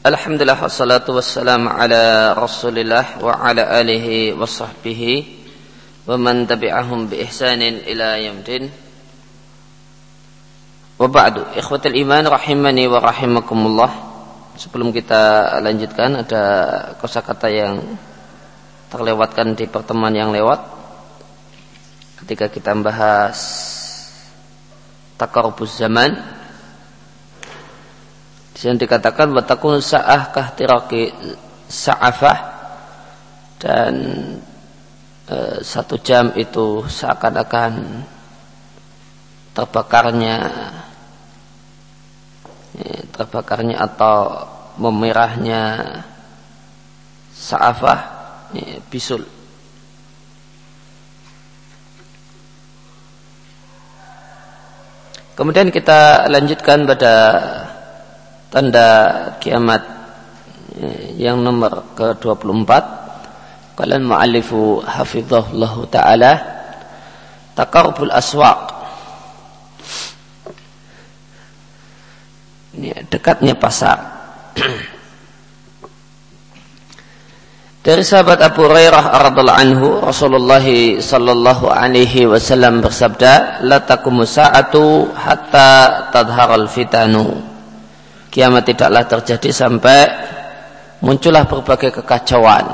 Alhamdulillah wassalatu wassalamu ala Rasulillah wa ala alihi wa sahbihi wa man tabi'ahum bi ihsanin ila yaumil Wa ba'du, ikhwatul iman rahimani wa rahimakumullah. Sebelum kita lanjutkan ada kosakata yang terlewatkan di pertemuan yang lewat. Ketika kita membahas takarubus zaman yang dikatakan watakun sa'ah kahtiraki sa'afah? Dan e, satu jam itu seakan-akan terbakarnya e, terbakarnya atau memerahnya sa'afah e, bisul. Kemudian kita lanjutkan pada tanda kiamat eh, yang nomor ke-24. Kalian muallifu hafizahullah taala taqarrubul aswaq. Ini dekatnya pasar. Dari sahabat Abu Hurairah radhiallahu anhu Rasulullah sallallahu alaihi wasallam bersabda la taqumu sa'atu hatta tadharal fitanu kiamat tidaklah terjadi sampai muncullah berbagai kekacauan.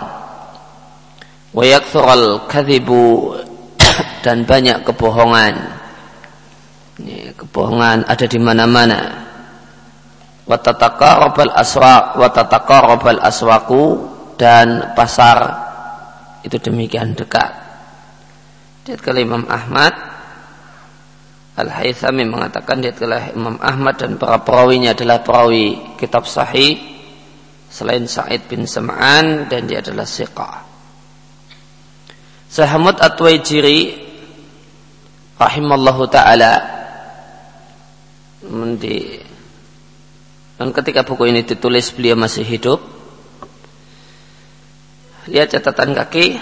Wa yakthural kadhibu dan banyak kebohongan. Ini, kebohongan ada di mana-mana. Wa tataqarrabal aswaq wa tataqarrabal aswaqu dan pasar itu demikian dekat. Lihat kalau Imam Ahmad Al-Haythami mengatakan dia telah Imam Ahmad dan para perawinya adalah perawi kitab sahih selain Sa'id bin Sam'an dan dia adalah siqah. Sahamud At-Waijiri rahimallahu taala mendi dan ketika buku ini ditulis beliau masih hidup lihat catatan kaki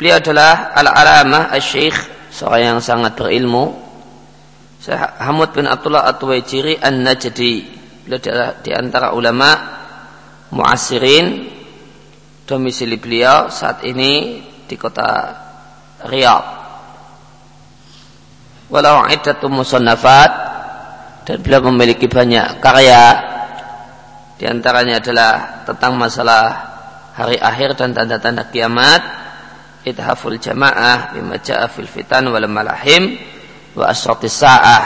beliau adalah al-alamah al-syekh seorang yang sangat berilmu. Syekh Hamud bin Abdullah At-Tuwaijiri An-Najdi. Beliau di, antara ulama muasirin domisili beliau saat ini di kota Riyadh. Walau iddatu musannafat. Dan beliau memiliki banyak karya. Di antaranya adalah tentang masalah hari akhir dan tanda-tanda kiamat idhaful jamaah bima ja'a fil fitan wal malahim wa asratis sa'ah.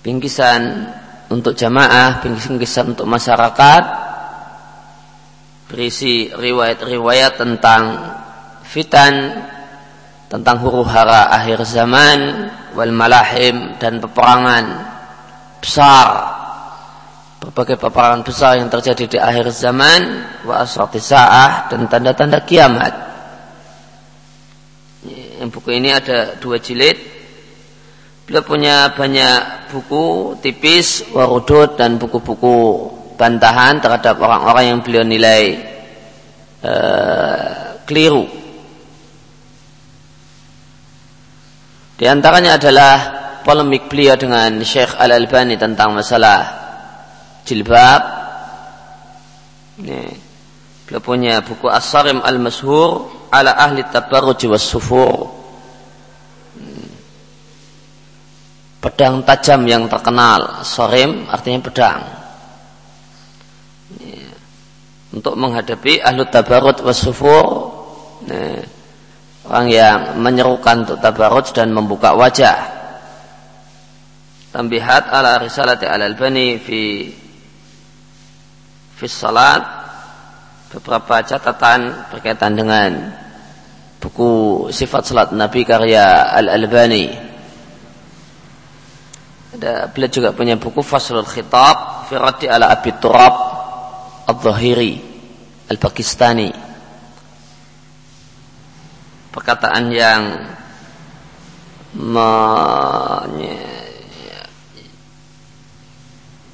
Bingkisan untuk jamaah bingkisan untuk masyarakat berisi riwayat-riwayat tentang fitan tentang huru hara akhir zaman wal malahim dan peperangan besar. Berbagai peperangan besar yang terjadi di akhir zaman wa asratis sa'ah dan tanda-tanda kiamat yang buku ini ada dua jilid. Beliau punya banyak buku tipis, warudut dan buku-buku bantahan terhadap orang-orang yang beliau nilai uh, keliru. Di antaranya adalah polemik beliau dengan Syekh Al-Albani tentang masalah jilbab. Ini. Beliau punya buku As-Sarim Al-Mashhur ala ahli tabarruj was sufur. Pedang tajam yang terkenal sorim artinya pedang. Untuk menghadapi ahli tabarruj was sufur orang yang menyerukan untuk tabarruj dan membuka wajah. Tambihat ala risalati al albani fi fi salat beberapa catatan berkaitan dengan buku sifat salat Nabi karya Al-Albani. Ada beliau juga punya buku Faslul Khitab fi raddi ala Abi Turab Al-Zahiri Al-Pakistani. Perkataan yang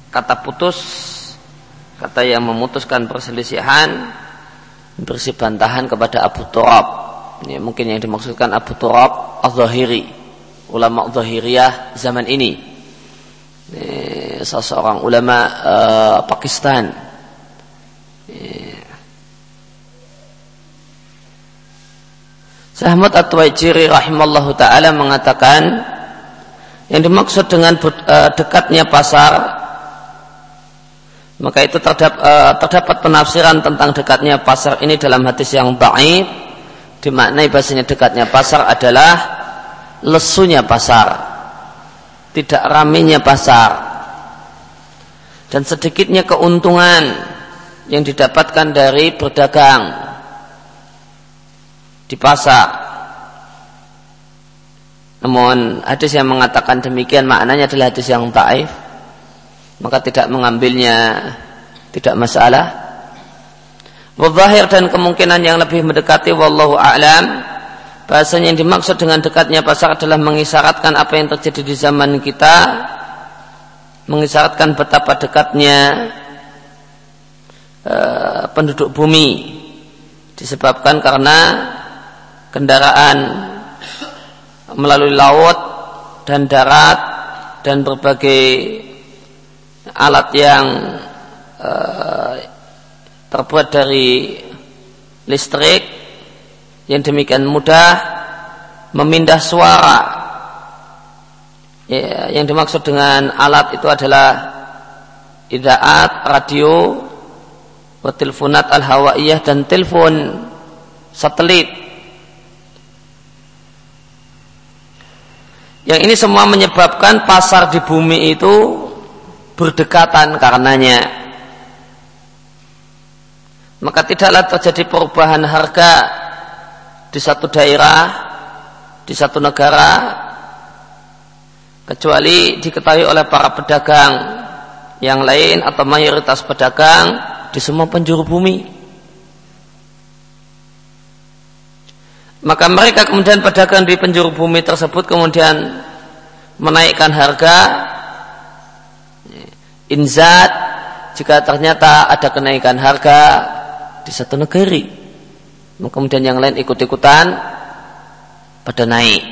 kata putus kata yang memutuskan perselisihan bersih bantahan kepada Abu Turab ini mungkin yang dimaksudkan Abu Turab al-Zahiri ulama al-Zahiriyah zaman ini seseorang ulama uh, Pakistan. Sahmat At-Tuwaijiri rahimallahu taala mengatakan yang dimaksud dengan uh, dekatnya pasar maka itu terdapat, uh, terdapat penafsiran tentang dekatnya pasar ini dalam hadis yang baik dimaknai bahasanya dekatnya pasar adalah lesunya pasar tidak ramenya pasar dan sedikitnya keuntungan yang didapatkan dari berdagang di pasar. Namun hadis yang mengatakan demikian maknanya adalah hadis yang taif, maka tidak mengambilnya tidak masalah. Wadzahir dan kemungkinan yang lebih mendekati wallahu a'lam Bahasanya yang dimaksud dengan dekatnya pasar adalah mengisyaratkan apa yang terjadi di zaman kita, mengisyaratkan betapa dekatnya uh, penduduk bumi disebabkan karena kendaraan melalui laut dan darat dan berbagai alat yang uh, terbuat dari listrik yang demikian mudah memindah suara ya, yang dimaksud dengan alat itu adalah idaat, radio, teleponat al-hawaiyah dan telepon satelit. Yang ini semua menyebabkan pasar di bumi itu berdekatan karenanya. Maka tidaklah terjadi perubahan harga di satu daerah, di satu negara, kecuali diketahui oleh para pedagang yang lain atau mayoritas pedagang di semua penjuru bumi. Maka mereka kemudian pedagang di penjuru bumi tersebut kemudian menaikkan harga inzat jika ternyata ada kenaikan harga di satu negeri. Kemudian yang lain ikut-ikutan pada naik.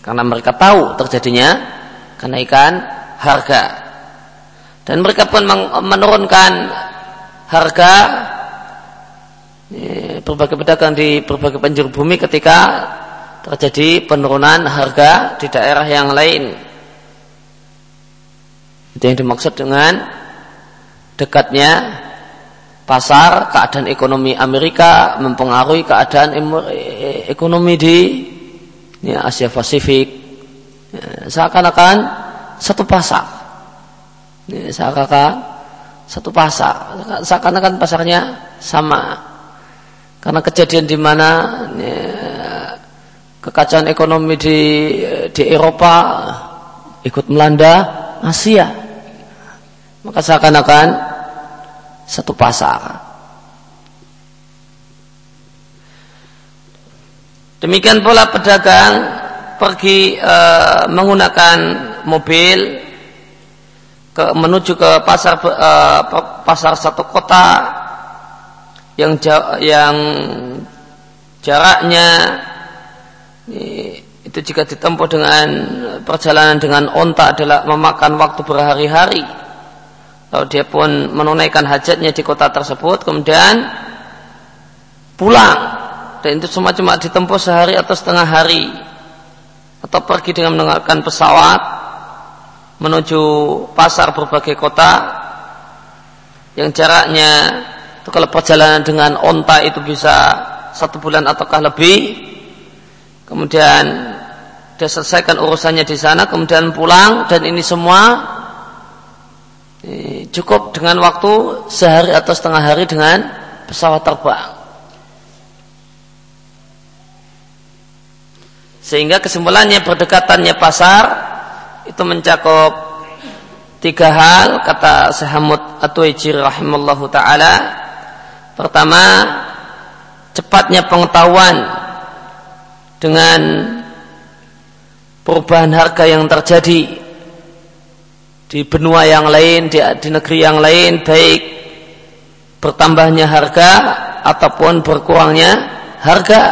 Karena mereka tahu terjadinya kenaikan harga. Dan mereka pun menurunkan harga berbagai pedagang di berbagai penjuru bumi ketika terjadi penurunan harga di daerah yang lain itu yang dimaksud dengan dekatnya pasar, keadaan ekonomi Amerika mempengaruhi keadaan ekonomi di ya, Asia Pasifik. Ya, seakan-akan satu pasar. Ya, seakan-akan satu pasar. Seakan-akan pasarnya sama. Karena kejadian di mana ya, kekacauan ekonomi di di Eropa ikut melanda Asia. Maka seakan-akan satu pasar. Demikian pula pedagang pergi e, menggunakan mobil ke, menuju ke pasar e, pasar satu kota yang yang jaraknya itu jika ditempuh dengan perjalanan dengan onta adalah memakan waktu berhari-hari Lalu dia pun menunaikan hajatnya di kota tersebut, kemudian pulang. Dan itu semua cuma ditempuh sehari atau setengah hari. Atau pergi dengan menggunakan pesawat menuju pasar berbagai kota yang jaraknya itu kalau perjalanan dengan onta itu bisa satu bulan ataukah lebih. Kemudian dia selesaikan urusannya di sana, kemudian pulang dan ini semua cukup dengan waktu sehari atau setengah hari dengan pesawat terbang. Sehingga kesimpulannya berdekatannya pasar itu mencakup tiga hal kata Sahamud Atuijir rahimallahu taala. Pertama, cepatnya pengetahuan dengan perubahan harga yang terjadi di benua yang lain, di, di negeri yang lain, baik bertambahnya harga ataupun berkurangnya harga.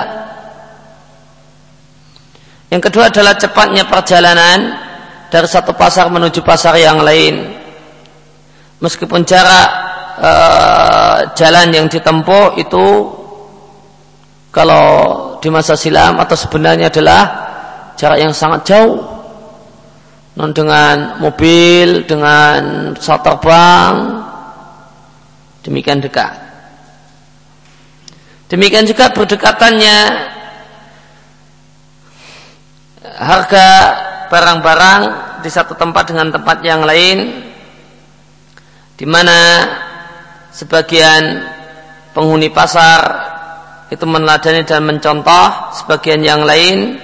Yang kedua adalah cepatnya perjalanan dari satu pasar menuju pasar yang lain. meskipun jarak e, jalan yang ditempuh itu kalau di masa silam atau sebenarnya adalah jarak yang sangat jauh non dengan mobil dengan pesawat terbang demikian dekat. Demikian juga berdekatannya harga barang-barang di satu tempat dengan tempat yang lain di mana sebagian penghuni pasar itu meneladani dan mencontoh sebagian yang lain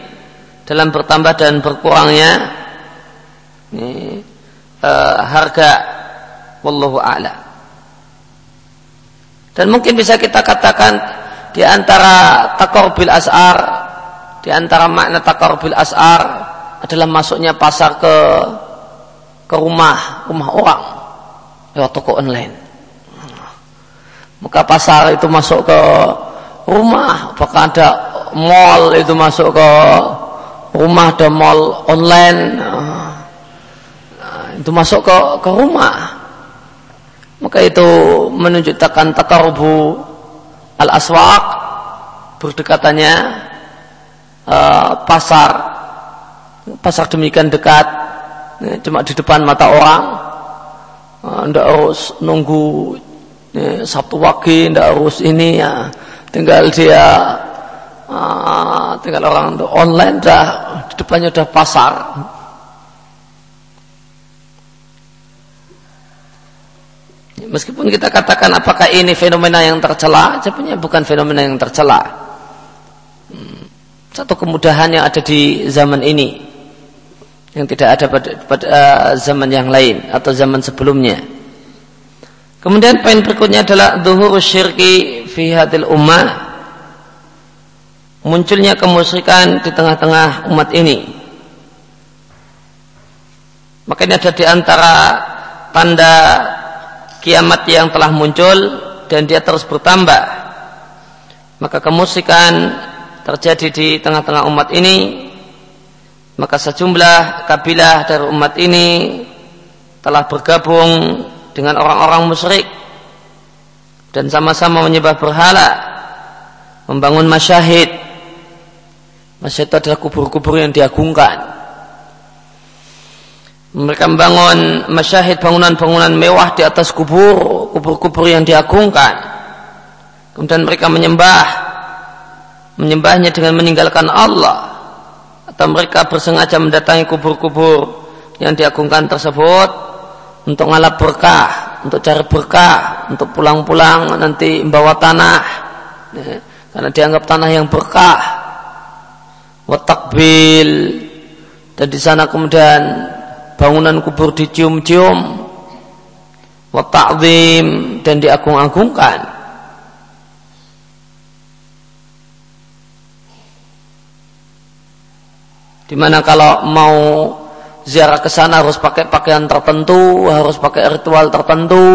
dalam bertambah dan berkurangnya ini, uh, harga. Wallahu a'la dan mungkin bisa kita katakan di antara takorbil as'ar di antara makna takorbil as'ar adalah masuknya pasar ke ke rumah rumah orang. Lewat toko online. Maka pasar itu masuk ke rumah, apakah ada mall itu masuk ke rumah ada mall online itu masuk ke ke rumah maka itu menunjukkan takarubu al aswaq berdekatannya uh, pasar pasar demikian dekat cuma di depan mata orang tidak ah, harus nunggu ya, Sabtu Wage, tidak harus ini ya. Tinggal dia, uh, tinggal orang online dah di depannya dah pasar. Meskipun kita katakan apakah ini fenomena yang tercela, sebenarnya bukan fenomena yang tercela. Hmm, satu kemudahan yang ada di zaman ini yang tidak ada pada, pada uh, zaman yang lain atau zaman sebelumnya. Kemudian poin berikutnya adalah duhur syirki fi hadil ummah. Munculnya kemusyrikan di tengah-tengah umat ini. Makanya ada di antara tanda kiamat yang telah muncul dan dia terus bertambah. Maka kemusyrikan terjadi di tengah-tengah umat ini maka sejumlah kabilah dari umat ini telah bergabung dengan orang-orang musyrik dan sama-sama menyembah berhala membangun masyahid masyahid adalah kubur-kubur yang diagungkan mereka membangun masyahid bangunan-bangunan mewah di atas kubur kubur-kubur yang diagungkan. Kemudian mereka menyembah menyembahnya dengan meninggalkan Allah. Atau mereka bersengaja mendatangi kubur-kubur yang diagungkan tersebut untuk ngalap berkah, untuk cari berkah, untuk pulang-pulang nanti membawa tanah, ya, karena dianggap tanah yang berkah, watakbil, dan di sana kemudian bangunan kubur dicium-cium, watakzim dan diagung-agungkan. Di mana kalau mau ziarah ke sana harus pakai pakaian tertentu, harus pakai ritual tertentu,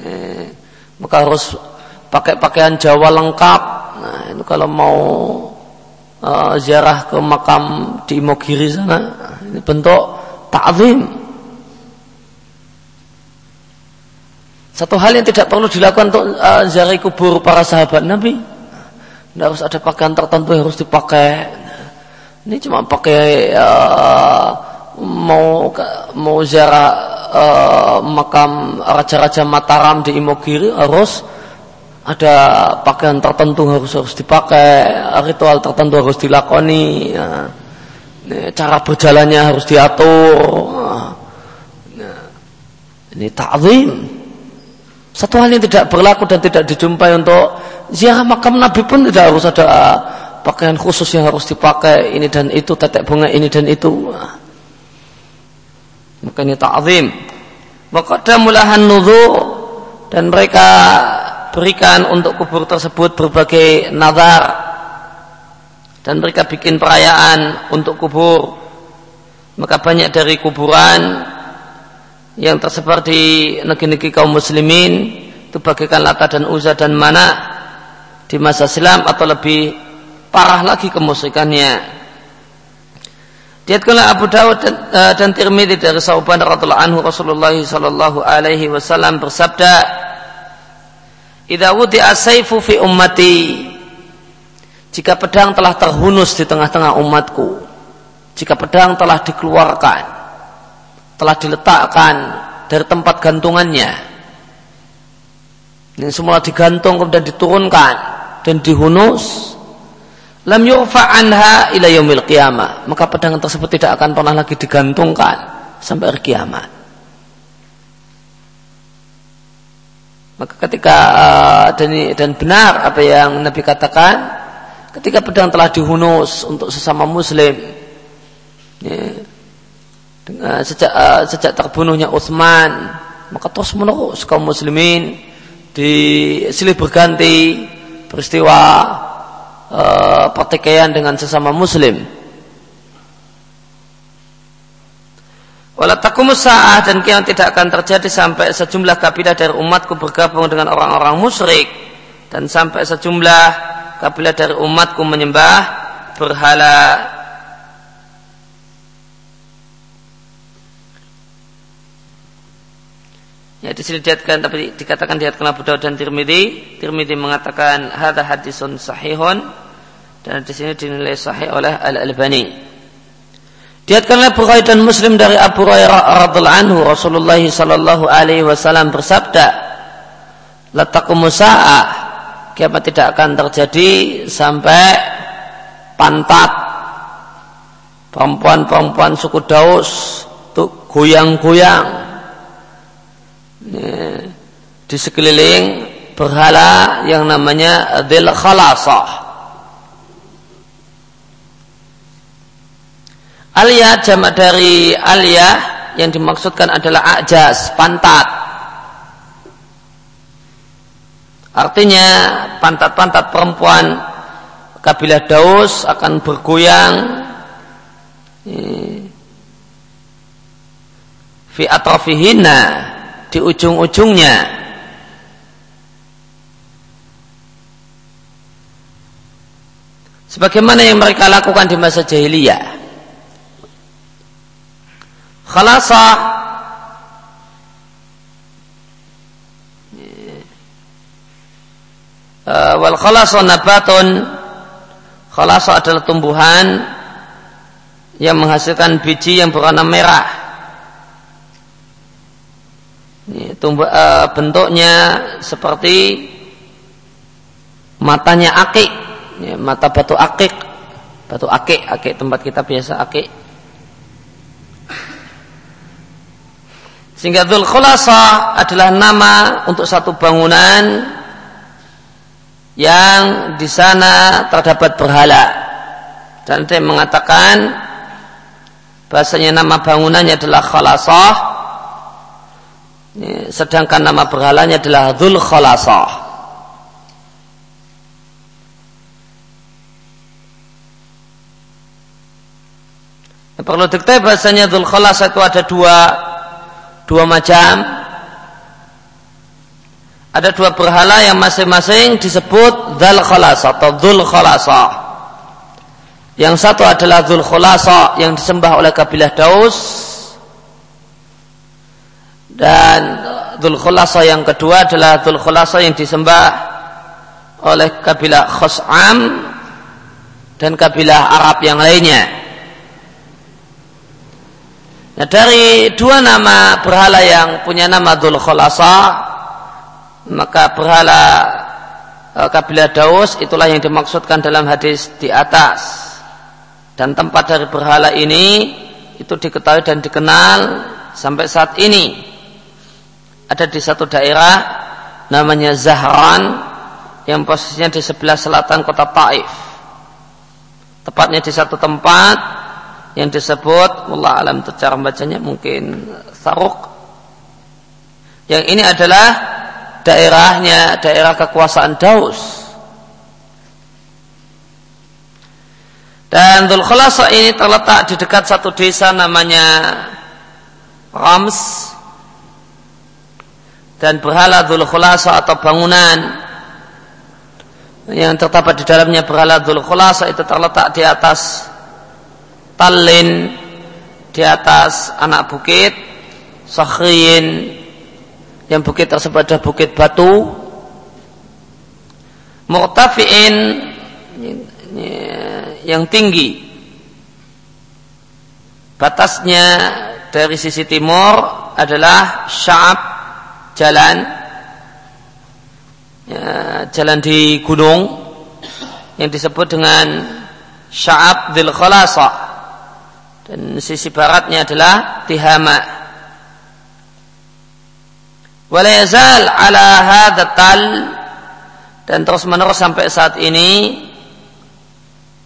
nah, maka harus pakai pakaian Jawa lengkap. Nah, itu kalau mau uh, ziarah ke makam di Imogiri sana, ini bentuk ta'zim. Satu hal yang tidak perlu dilakukan untuk uh, ziarah kubur para sahabat Nabi. Tidak harus ada pakaian tertentu yang harus dipakai. Ini cuma pakai uh, mau mau ziarah uh, makam raja-raja Mataram di Imogiri harus ada pakaian tertentu harus harus dipakai, ritual tertentu harus dilakoni, ya. Cara berjalannya harus diatur. Ya. Ini ta'zim. Satu hal yang tidak berlaku dan tidak dijumpai untuk ziarah makam Nabi pun tidak harus ada pakaian khusus yang harus dipakai ini dan itu tetek bunga ini dan itu maka ini ta'zim mulahan nudhu dan mereka berikan untuk kubur tersebut berbagai nazar dan mereka bikin perayaan untuk kubur maka banyak dari kuburan yang tersebar di negeri-negeri kaum muslimin itu bagaikan lata dan uza dan mana di masa silam atau lebih parah lagi kemusyrikannya. Diatkanlah Abu Dawud dan, uh, dan Tirmidzi dari Sauban radhiyallahu anhu Rasulullah sallallahu alaihi wasallam bersabda, "Idza wudi'a sayfu fi ummati" Jika pedang telah terhunus di tengah-tengah umatku, jika pedang telah dikeluarkan, telah diletakkan dari tempat gantungannya, ini semula digantung kemudian diturunkan dan dihunus, lam yurfa anha ila yaumil qiyamah maka pedang tersebut tidak akan pernah lagi digantungkan sampai hari kiamat. Maka ketika dan, dan benar apa yang Nabi katakan ketika pedang telah dihunus untuk sesama muslim ya, dengan sejak uh, sejak terbunuhnya Utsman maka terus menerus kaum muslimin di silih berganti peristiwa uh, pertikaian dengan sesama muslim. Sa'ah dan kiamat tidak akan terjadi sampai sejumlah kabilah dari umatku bergabung dengan orang-orang musyrik dan sampai sejumlah kabilah dari umatku menyembah berhala Ya di sini diatkan tapi dikatakan diatkan Abu Dawud dan Tirmidzi. Tirmidzi mengatakan hadza hadisun sahihun dan di sini dinilai sahih oleh Al Albani. Diatkanlah Bukhari dan Muslim dari Abu Hurairah radhiallahu anhu Rasulullah sallallahu alaihi wasallam bersabda, "La taqumu sa'ah." Kiamat tidak akan terjadi sampai pantat perempuan-perempuan suku Daus tuh goyang-goyang ya, di sekeliling berhala yang namanya Dil Khalasah. Aliyah jamak dari aliyah yang dimaksudkan adalah ajas, pantat. Artinya pantat-pantat perempuan kabilah Daus akan bergoyang ya, fi atrafihinna di ujung-ujungnya. Sebagaimana yang mereka lakukan di masa jahiliyah. Khalasa uh, wal khalasa nabatun. Khalasa adalah tumbuhan yang menghasilkan biji yang berwarna merah. Tumbuh, uh, bentuknya seperti matanya akik, ya, mata batu akik, batu akik, akik tempat kita biasa akik. Sehingga Dhul adalah nama untuk satu bangunan yang di sana terdapat berhala. Dan dia mengatakan bahasanya nama bangunannya adalah Khalasah sedangkan nama berhalanya adalah Dhul Khalasah. Perlu diketahui bahasanya Dhul Khalasah itu ada dua dua macam. Ada dua berhala yang masing-masing disebut Dhul Khalasah atau Dhul Khalasah. Yang satu adalah Dhul Khalasah yang disembah oleh kabilah Daus dan Dhul Khulasa yang kedua adalah Dhul Khulasa yang disembah oleh kabilah Khos'am dan kabilah Arab yang lainnya. Nah dari dua nama berhala yang punya nama Dhul Khulasa maka berhala e, kabilah Daus itulah yang dimaksudkan dalam hadis di atas. Dan tempat dari berhala ini itu diketahui dan dikenal sampai saat ini ada di satu daerah namanya Zahran yang posisinya di sebelah selatan kota Taif. Tepatnya di satu tempat yang disebut Allah alam cara bacanya mungkin Saruk. Yang ini adalah daerahnya daerah kekuasaan Daus. Dan Dhul ini terletak di dekat satu desa namanya Rams dan berhala dhul khulasa atau bangunan yang terdapat di dalamnya berhala dhul itu terletak di atas talin di atas anak bukit sakhriyin yang bukit tersebut adalah bukit batu. Murtafi'in yang tinggi. Batasnya dari sisi timur adalah sya'ab jalan. Ya, jalan di gunung yang disebut dengan sya'ab dil khalasa. Dan sisi baratnya adalah tihama wala yazal ala hadatal dan terus menerus sampai saat ini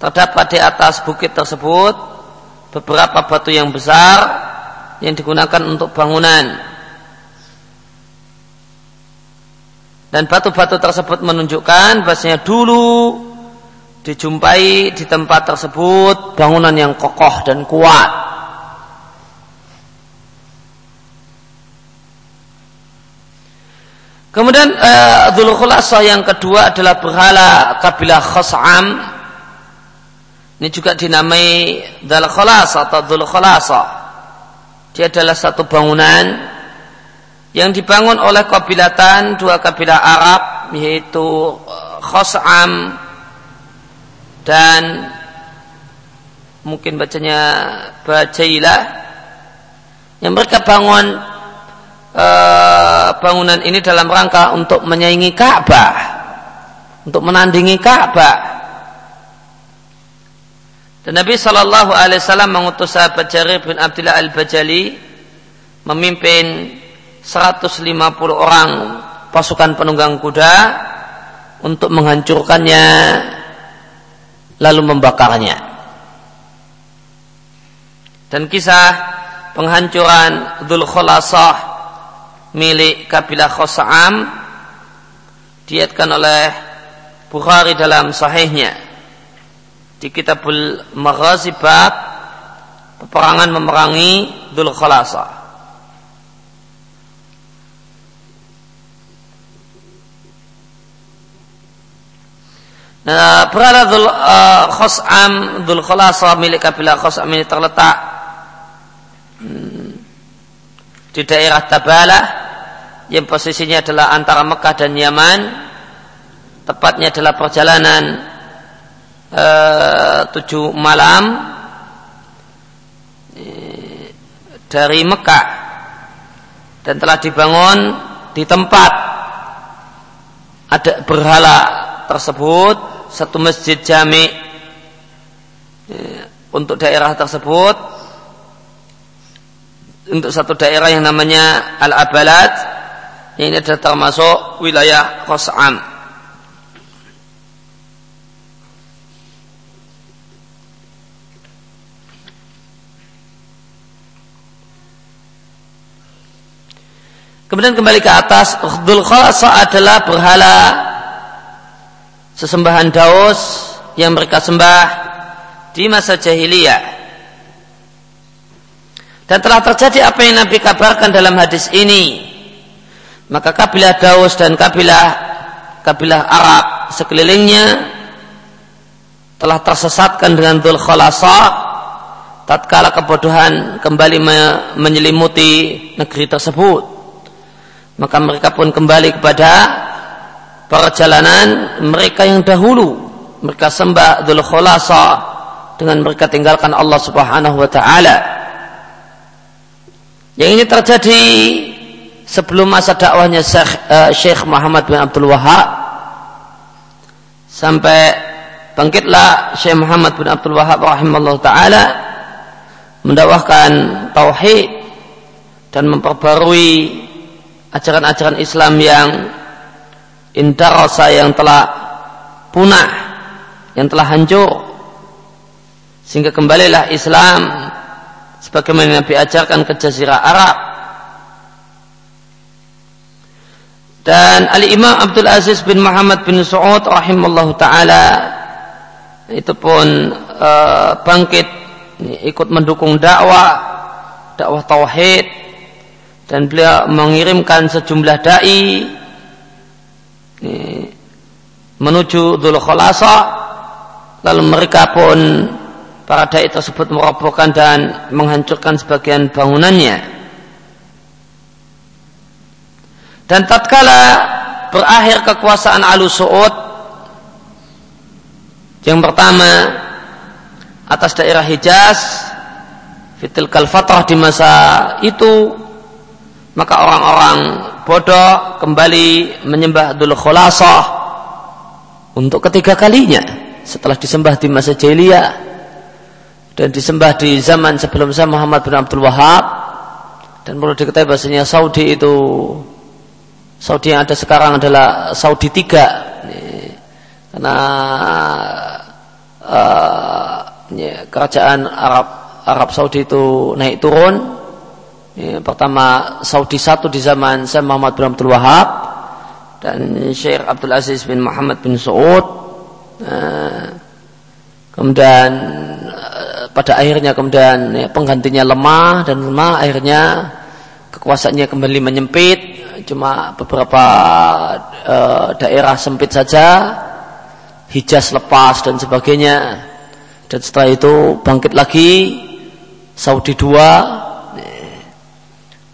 terdapat di atas bukit tersebut beberapa batu yang besar yang digunakan untuk bangunan. Dan batu-batu tersebut menunjukkan bahasanya dulu dijumpai di tempat tersebut bangunan yang kokoh dan kuat Kemudian Khulasa yang kedua adalah berhala kabilah Khos'am. Ini juga dinamai Dhul Khulasa atau Dhul. Dia adalah satu bangunan yang dibangun oleh kabilatan dua kabilah Arab yaitu eh, Khos'am dan mungkin bacanya Bajailah yang mereka bangun Eh, bangunan ini dalam rangka untuk menyaingi Ka'bah, untuk menandingi Ka'bah. Dan Nabi Shallallahu Alaihi Wasallam mengutus sahabat Jarir bin Abdullah al Bajali memimpin 150 orang pasukan penunggang kuda untuk menghancurkannya lalu membakarnya. Dan kisah penghancuran Dhul Khulasah milik kabilah Khosa'am diatkan oleh Bukhari dalam sahihnya. Di kitabul Maghazi bab peperangan memerangi Dhul Khalasa. Nah, berada Dhul uh, Khos'am Dhul Khalasa milik kabilah Khos'am ini terletak di daerah Tabalah yang posisinya adalah antara Mekah dan Yaman tepatnya adalah perjalanan e, tujuh malam e, dari Mekah dan telah dibangun di tempat ada berhala tersebut satu masjid jami e, untuk daerah tersebut untuk satu daerah yang namanya Al-Abalat yang ini adalah termasuk wilayah Qas'am Kemudian kembali ke atas, Dhul Khalasa adalah berhala sesembahan Daus yang mereka sembah di masa jahiliyah. Dan telah terjadi apa yang Nabi kabarkan dalam hadis ini. Maka kabilah Daus dan kabilah kabilah Arab sekelilingnya telah tersesatkan dengan Dhul Khalasa tatkala kebodohan kembali menyelimuti negeri tersebut. Maka mereka pun kembali kepada perjalanan mereka yang dahulu. Mereka sembah Dhul Khalasa dengan mereka tinggalkan Allah Subhanahu wa taala. Yang ini terjadi sebelum masa dakwahnya Syekh, uh, Syekh Muhammad bin Abdul Wahab sampai bangkitlah Syekh Muhammad bin Abdul Wahab rahimahullah taala mendakwahkan tauhid dan memperbarui ajaran-ajaran Islam yang indarasa yang telah punah yang telah hancur. Sehingga kembalilah Islam sebagaimana Nabi ajarkan ke jazirah Arab. Dan Ali Imam Abdul Aziz bin Muhammad bin Saud rahimallahu taala itu pun uh, bangkit ikut mendukung dakwah dakwah tauhid dan beliau mengirimkan sejumlah dai menuju Dhul lalu mereka pun para dai tersebut merobohkan dan menghancurkan sebagian bangunannya. Dan tatkala berakhir kekuasaan Alu Su'ud yang pertama atas daerah Hijaz fitil kalfatrah di masa itu maka orang-orang bodoh kembali menyembah dulu Khulasah untuk ketiga kalinya setelah disembah di masa jahiliyah dan disembah di zaman sebelum saya Muhammad bin Abdul Wahab dan perlu diketahui bahasanya Saudi itu Saudi yang ada sekarang adalah Saudi tiga. Karena uh, ya, kerajaan Arab Arab Saudi itu naik turun. Ya, pertama Saudi satu di zaman saya Muhammad bin Abdul Wahab dan Syekh Abdul Aziz bin Muhammad bin Saud. Uh, kemudian pada akhirnya kemudian ya, penggantinya lemah dan lemah akhirnya kekuasaannya kembali menyempit. Cuma beberapa e, daerah sempit saja Hijaz lepas dan sebagainya. Dan setelah itu bangkit lagi Saudi dua.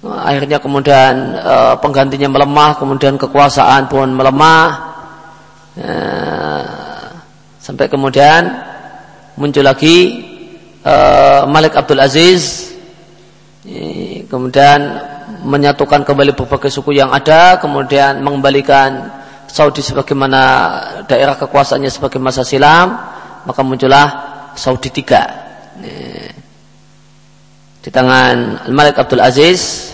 Akhirnya kemudian e, penggantinya melemah kemudian kekuasaan pun melemah. E, sampai kemudian muncul lagi uh, Malik Abdul Aziz kemudian menyatukan kembali berbagai suku yang ada kemudian mengembalikan Saudi sebagaimana daerah kekuasaannya sebagai masa silam maka muncullah Saudi tiga. Di tangan Malik Abdul Aziz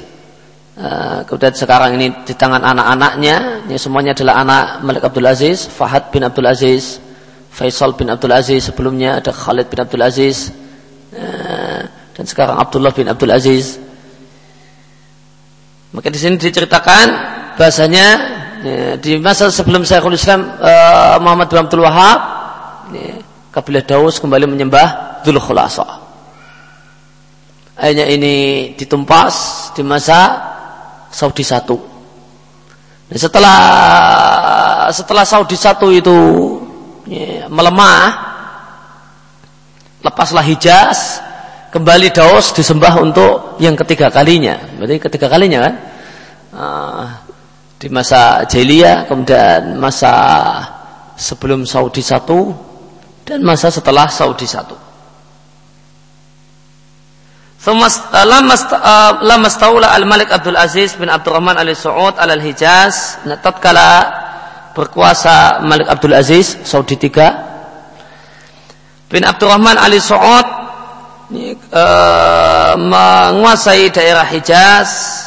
kemudian sekarang ini di tangan anak-anaknya ini semuanya adalah anak Malik Abdul Aziz Fahad bin Abdul Aziz Faisal bin Abdul Aziz sebelumnya ada Khalid bin Abdul Aziz Eh, dan sekarang Abdullah bin Abdul Aziz. Maka di sini diceritakan bahasanya ya, di masa sebelum Syekhul Islam uh, Muhammad bin Abdul Wahab kabilah Daus kembali menyembah Dhul Khulasa. Akhirnya ini ditumpas di masa Saudi satu. Dan setelah setelah Saudi satu itu melemah, lepaslah Hijaz, kembali Daus disembah untuk yang ketiga kalinya. Berarti ketiga kalinya kan? Uh, di masa Jahiliyah, kemudian masa sebelum Saudi satu dan masa setelah Saudi satu. Lama staula al-Malik Abdul Aziz bin Abdurrahman al-Su'ud al-Hijaz. Tatkala berkuasa Malik Abdul Aziz, Saudi tiga, bin Abdurrahman Ali Su'ud uh, menguasai daerah Hijaz.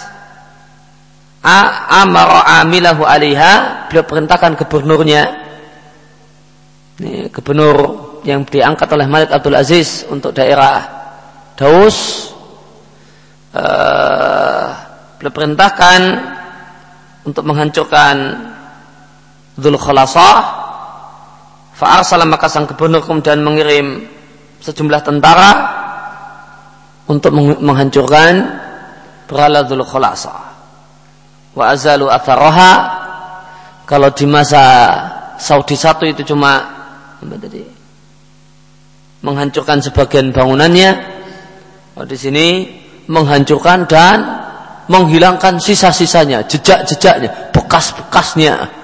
Amara amilahu alaiha beliau perintahkan gubernurnya. Ini gubernur yang diangkat oleh Malik Abdul Aziz untuk daerah Daus. Uh, beliau perintahkan untuk menghancurkan Dhul Khalasah Fa'arsala maka sang gubernur kemudian mengirim sejumlah tentara untuk menghancurkan berhala Dhul Khulasa. Wa azalu atharoha kalau di masa Saudi satu itu cuma apa tadi? menghancurkan sebagian bangunannya. Oh, di sini menghancurkan dan menghilangkan sisa-sisanya, jejak-jejaknya, bekas-bekasnya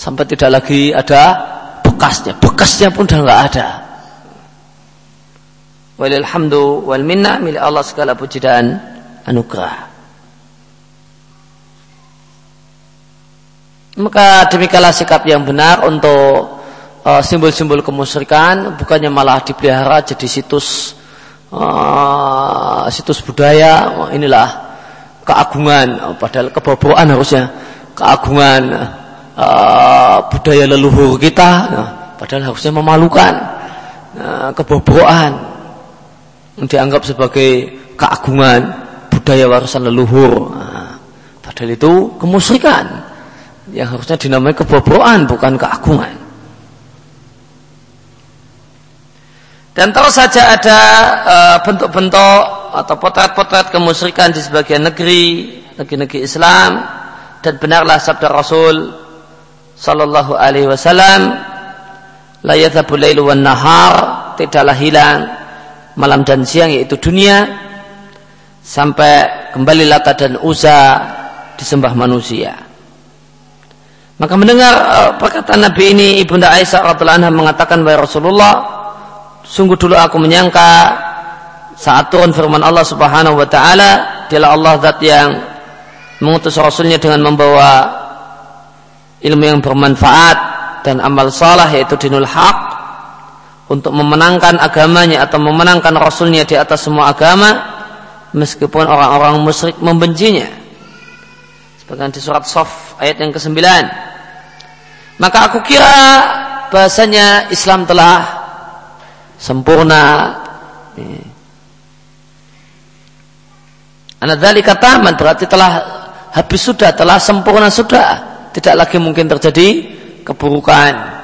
sampai tidak lagi ada bekasnya. Bekasnya pun sudah nggak ada. Walilhamdu wal minna milik Allah segala puji dan anugerah. Maka demikianlah sikap yang benar untuk uh, simbol-simbol uh, kemusyrikan. Bukannya malah dipelihara jadi situs uh, situs budaya. Inilah keagungan. Padahal kebobohan harusnya. Keagungan uh, budaya leluhur kita nah, padahal harusnya memalukan nah, dianggap sebagai keagungan budaya warisan leluhur. Nah, padahal itu kemusyrikan yang harusnya dinamai kebobohan bukan keagungan. Dan terus saja ada uh, bentuk-bentuk atau potret-potret kemusyrikan di sebagian negeri negeri-negeri Islam dan benarlah sabda Rasul sallallahu alaihi wasallam la yadhabu lailu wan nahar tidaklah hilang malam dan siang yaitu dunia sampai kembali Lata dan Uza disembah manusia. Maka mendengar uh, perkataan Nabi ini Ibunda Aisyah radhiallahu anha mengatakan wahai Rasulullah sungguh dulu aku menyangka saat turun firman Allah Subhanahu wa taala dialah Allah zat yang mengutus rasulnya dengan membawa ilmu yang bermanfaat dan amal salah yaitu dinul haq untuk memenangkan agamanya atau memenangkan rasulnya di atas semua agama meskipun orang-orang musyrik membencinya. Sebagaimana di surat Sof ayat yang ke-9. Maka aku kira bahasanya Islam telah sempurna. Anadzalika taman berarti telah habis sudah, telah sempurna sudah. Tidak lagi mungkin terjadi keburukan.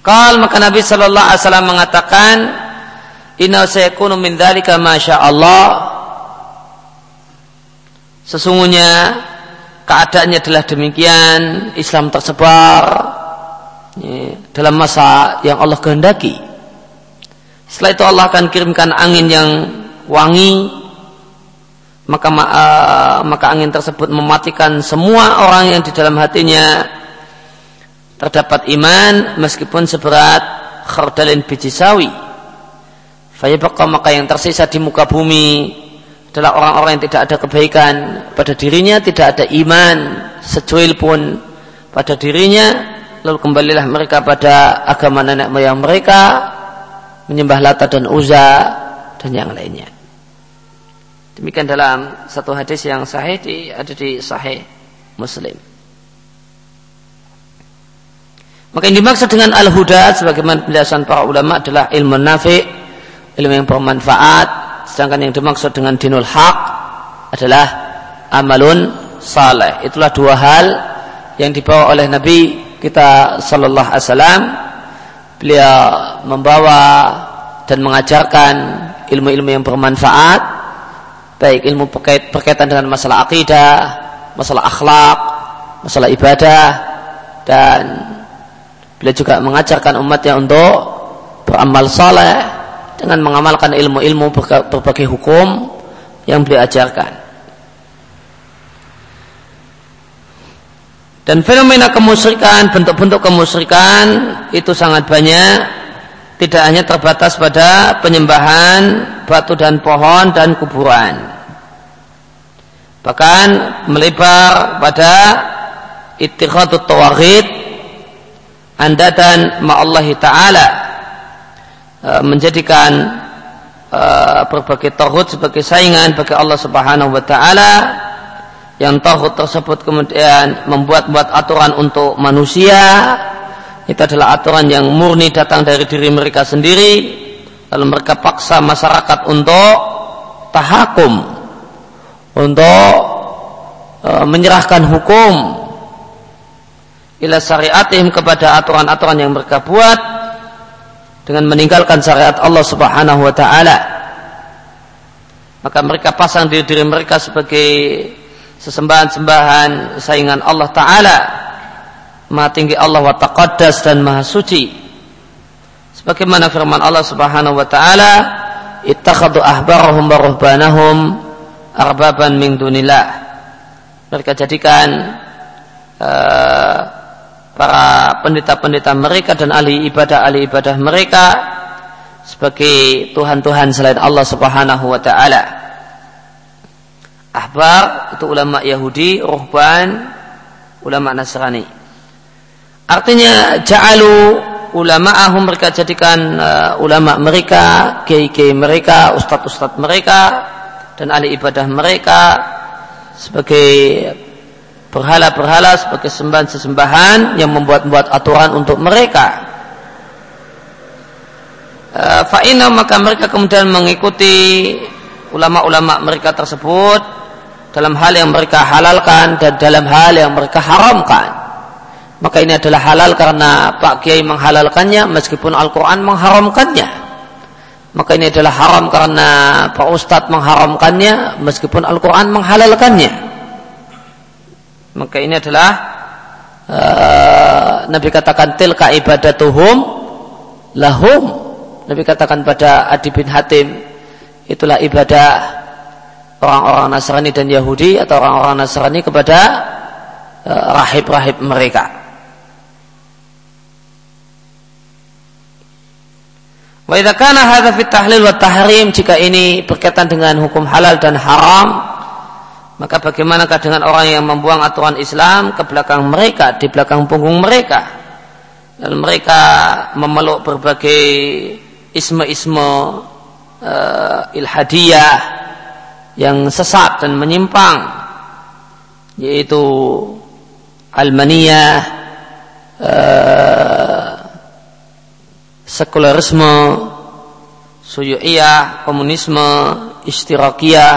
Kal maka Nabi Shallallahu Alaihi Wasallam mengatakan, Inna sayakunu min dzalika masya Allah. Sesungguhnya keadaannya adalah demikian, Islam tersebar ya, dalam masa yang Allah kehendaki. Setelah itu Allah akan kirimkan angin yang wangi maka uh, maka angin tersebut mematikan semua orang yang di dalam hatinya. Terdapat iman meskipun seberat khardalin biji sawi. Fayabqa maka yang tersisa di muka bumi adalah orang-orang yang tidak ada kebaikan. Pada dirinya tidak ada iman secuil pun. Pada dirinya lalu kembalilah mereka pada agama nenek moyang mereka menyembah Lata dan Uza dan yang lainnya Demikian dalam satu hadis yang sahih di, ada di sahih Muslim. Maka yang dimaksud dengan al-huda sebagaimana penjelasan para ulama adalah ilmu nafi, ilmu yang bermanfaat, sedangkan yang dimaksud dengan dinul haq adalah amalun saleh. Itulah dua hal yang dibawa oleh Nabi kita sallallahu alaihi wasallam. Beliau membawa dan mengajarkan ilmu-ilmu yang bermanfaat baik ilmu berkait, berkaitan dengan masalah akidah, masalah akhlak, masalah ibadah dan beliau juga mengajarkan umatnya untuk beramal saleh dengan mengamalkan ilmu-ilmu berbagai hukum yang beliau ajarkan. Dan fenomena kemusyrikan, bentuk-bentuk kemusyrikan itu sangat banyak tidak hanya terbatas pada penyembahan batu dan pohon dan kuburan. Bahkan melebar pada ittikhadut tawaghid anda dan ma'allahi ta'ala e, menjadikan e, berbagai tauhid sebagai saingan bagi Allah Subhanahu wa taala. Yang tauhid tersebut kemudian membuat-buat aturan untuk manusia itu adalah aturan yang murni datang dari diri mereka sendiri. Lalu mereka paksa masyarakat untuk tahakum. Untuk e, menyerahkan hukum. Ila syariatihim kepada aturan-aturan yang mereka buat. Dengan meninggalkan syariat Allah Subhanahu wa taala. Maka mereka pasang diri diri mereka sebagai sesembahan-sembahan saingan Allah taala Maha tinggi Allah wa taqaddas dan maha suci. Sebagaimana firman Allah Subhanahu wa taala, "Ittakhadhu ahbarahum wa ruhbanahum arbaban min dunillah." Mereka jadikan uh, para pendeta-pendeta mereka dan ahli ibadah-ahli ibadah mereka sebagai tuhan-tuhan selain Allah Subhanahu wa taala. Ahbar itu ulama Yahudi, ruhban ulama Nasrani. Artinya ja'alu ulama'ahum mereka jadikan uh, ulama mereka, kiai-kiai mereka, ustadz-ustadz mereka dan ahli ibadah mereka sebagai berhala-berhala sebagai sembahan-sesembahan yang membuat-buat aturan untuk mereka. Uh, Fa'ina maka mereka kemudian mengikuti ulama-ulama mereka tersebut dalam hal yang mereka halalkan dan dalam hal yang mereka haramkan maka ini adalah halal karena Pak Kiai menghalalkannya meskipun Al-Quran mengharamkannya. Maka ini adalah haram karena Pak Ustadz mengharamkannya meskipun Al-Quran menghalalkannya. Maka ini adalah uh, Nabi katakan tilka ibadatuhum lahum. Nabi katakan pada Adi bin Hatim itulah ibadah orang-orang Nasrani dan Yahudi atau orang-orang Nasrani kepada eh, rahib-rahib mereka. Wa idza kana hadza tahlil wa tahrim jika ini berkaitan dengan hukum halal dan haram maka bagaimanakah dengan orang yang membuang aturan Islam ke belakang mereka di belakang punggung mereka? Dan mereka memeluk berbagai isme-isme uh, ilhadiyah yang sesat dan menyimpang yaitu almaniyah uh, sekularisme suyu'iyah komunisme istirakiyah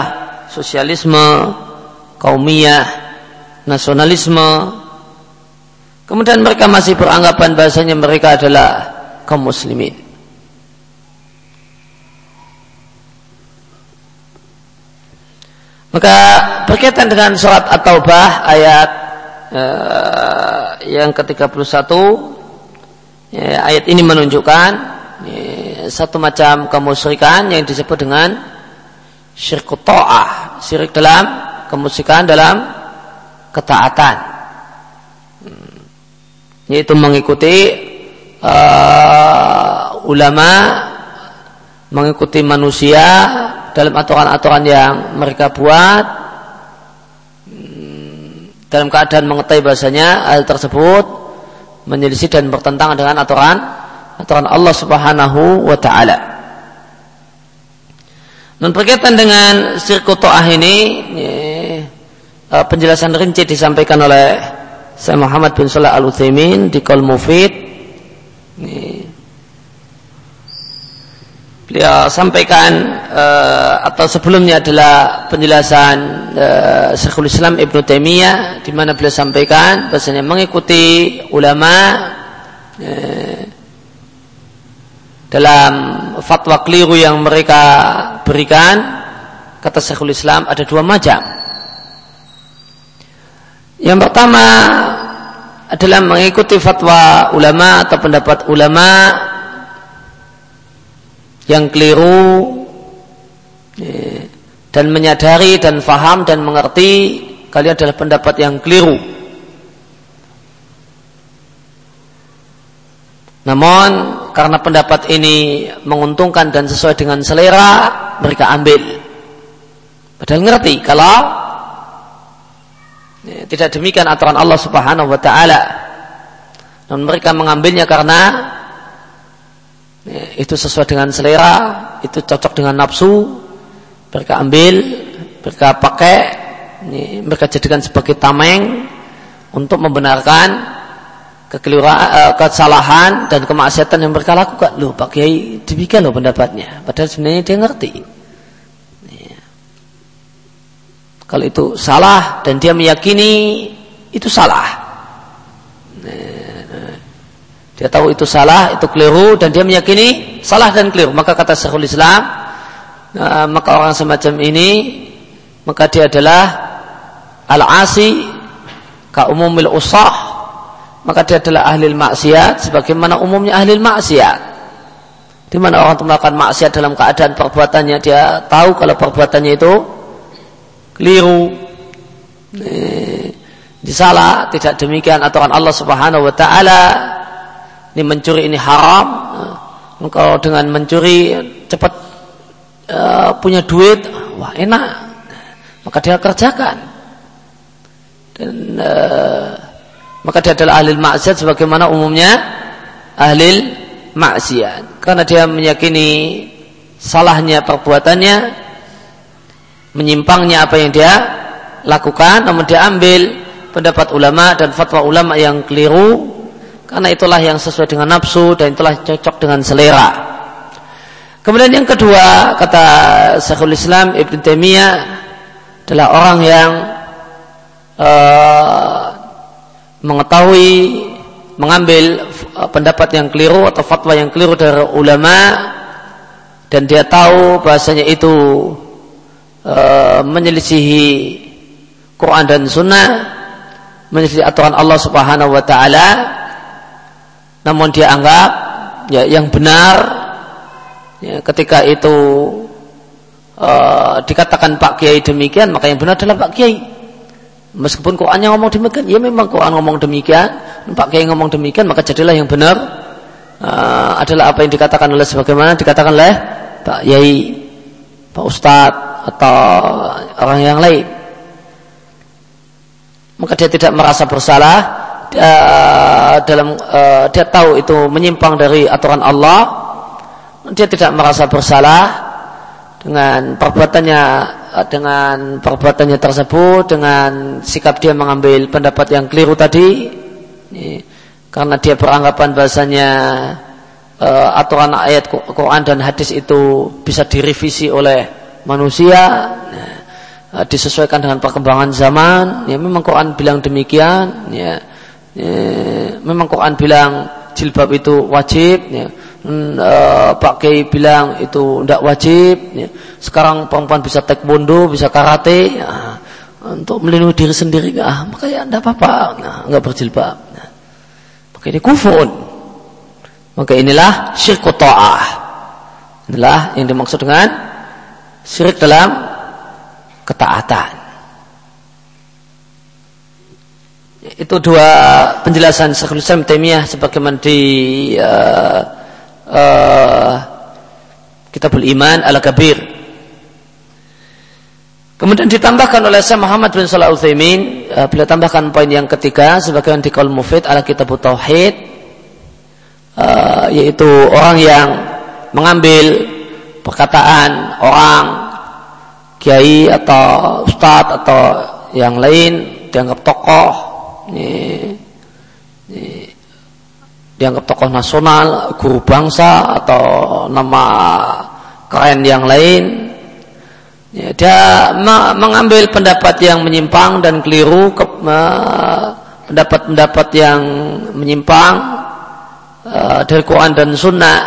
sosialisme kaumiyah nasionalisme. Kemudian mereka masih beranggapan bahasanya mereka adalah kaum muslimin. Maka berkaitan dengan surat At-Taubah ayat uh, yang ke-31 ya, ayat ini menunjukkan ya, satu macam kemusyrikan yang disebut dengan syirik ta'ah, syirik dalam kemusyrikan dalam ketaatan. Hmm. Yaitu mengikuti uh, ulama mengikuti manusia dalam aturan-aturan yang mereka buat hmm, dalam keadaan mengetahui bahasanya hal tersebut menyelisih dan bertentangan dengan aturan aturan Allah Subhanahu wa taala. Dan berkaitan dengan sirku to'ah ini eh, penjelasan rinci disampaikan oleh Syekh Muhammad bin Salah Al Utsaimin di Qaul Mufid beliau sampaikan uh, atau sebelumnya adalah penjelasan uh, Syekhul Islam Ibnu Taimiyah di mana beliau sampaikan bahasanya mengikuti ulama uh, dalam fatwa keliru yang mereka berikan kata Syekhul Islam ada dua macam. Yang pertama adalah mengikuti fatwa ulama atau pendapat ulama yang keliru ya, dan menyadari dan faham dan mengerti kalian adalah pendapat yang keliru. Namun karena pendapat ini menguntungkan dan sesuai dengan selera, mereka ambil. Padahal ngerti kalau ya, tidak demikian aturan Allah Subhanahu wa taala. Namun mereka mengambilnya karena itu sesuai dengan selera, itu cocok dengan nafsu, mereka ambil, mereka pakai, mereka jadikan sebagai tameng untuk membenarkan kekeliruan, uh, kesalahan dan kemaksiatan yang mereka lakukan. Loh, Pak Kiai demikian loh pendapatnya. Padahal sebenarnya dia ngerti. Kalau itu salah dan dia meyakini itu salah. Dia tahu itu salah, itu keliru dan dia meyakini salah dan keliru. Maka kata Syekhul Islam, nah, maka orang semacam ini maka dia adalah al-asi ka umumil usah maka dia adalah ahli maksiat sebagaimana umumnya ahli maksiat. Di mana orang melakukan maksiat dalam keadaan perbuatannya dia tahu kalau perbuatannya itu keliru. Ini salah tidak demikian aturan Allah Subhanahu wa taala ini mencuri ini haram. Engkau dengan mencuri cepat uh, punya duit. Wah enak. Maka dia kerjakan. Dan uh, maka dia adalah ahli maksiat sebagaimana umumnya ahli maksiat. Karena dia meyakini salahnya perbuatannya menyimpangnya apa yang dia lakukan namun dia ambil pendapat ulama dan fatwa ulama yang keliru karena itulah yang sesuai dengan nafsu dan itulah cocok dengan selera. Kemudian yang kedua kata Syekhul Islam Ibn Taimiyah adalah orang yang uh, mengetahui mengambil uh, pendapat yang keliru atau fatwa yang keliru dari ulama dan dia tahu bahasanya itu uh, menyelisihi Quran dan Sunnah menyelisihi aturan Allah Subhanahu Wa Taala namun dia anggap ya yang benar ya, ketika itu uh, dikatakan Pak Kiai demikian maka yang benar adalah Pak Kiai. Meskipun Qurannya ngomong demikian ya memang Quran ngomong demikian. Pak Kiai ngomong demikian maka jadilah yang benar uh, adalah apa yang dikatakan oleh sebagaimana dikatakan oleh Pak Kiai Pak Ustadz atau orang yang lain. Maka dia tidak merasa bersalah dia, dalam uh, dia tahu itu menyimpang dari aturan Allah. Dia tidak merasa bersalah dengan perbuatannya dengan perbuatannya tersebut dengan sikap dia mengambil pendapat yang keliru tadi. Ini, karena dia beranggapan bahasanya uh, aturan ayat Quran dan hadis itu bisa direvisi oleh manusia disesuaikan dengan perkembangan zaman. Ya memang Quran bilang demikian ya, ya memang Quran bilang jilbab itu wajib ya uh, Pak Kiai bilang itu tidak wajib. Ya. Sekarang perempuan bisa taekwondo, bisa karate, ya. untuk melindungi diri sendiri, ah, maka ya tidak apa-apa, nah, nggak berjilbab. Nah. Maka ini kufun. Maka inilah syirik ta'ah. Inilah yang dimaksud dengan syirik dalam ketaatan. Itu dua penjelasan Syekhul Islam Taimiyah sebagaimana di uh, uh, Kitabul Iman Al-Kabir. Kemudian ditambahkan oleh Syekh Muhammad bin Salah Utsaimin, uh, beliau tambahkan poin yang ketiga sebagai di Qaul Mufid ala Kitab Tauhid uh, yaitu orang yang mengambil perkataan orang kiai atau ustadz atau yang lain dianggap tokoh ini, ini dianggap tokoh nasional, guru bangsa atau nama keren yang lain. Ya, dia mengambil pendapat yang menyimpang dan keliru, pendapat-pendapat yang menyimpang uh, dari Quran dan Sunnah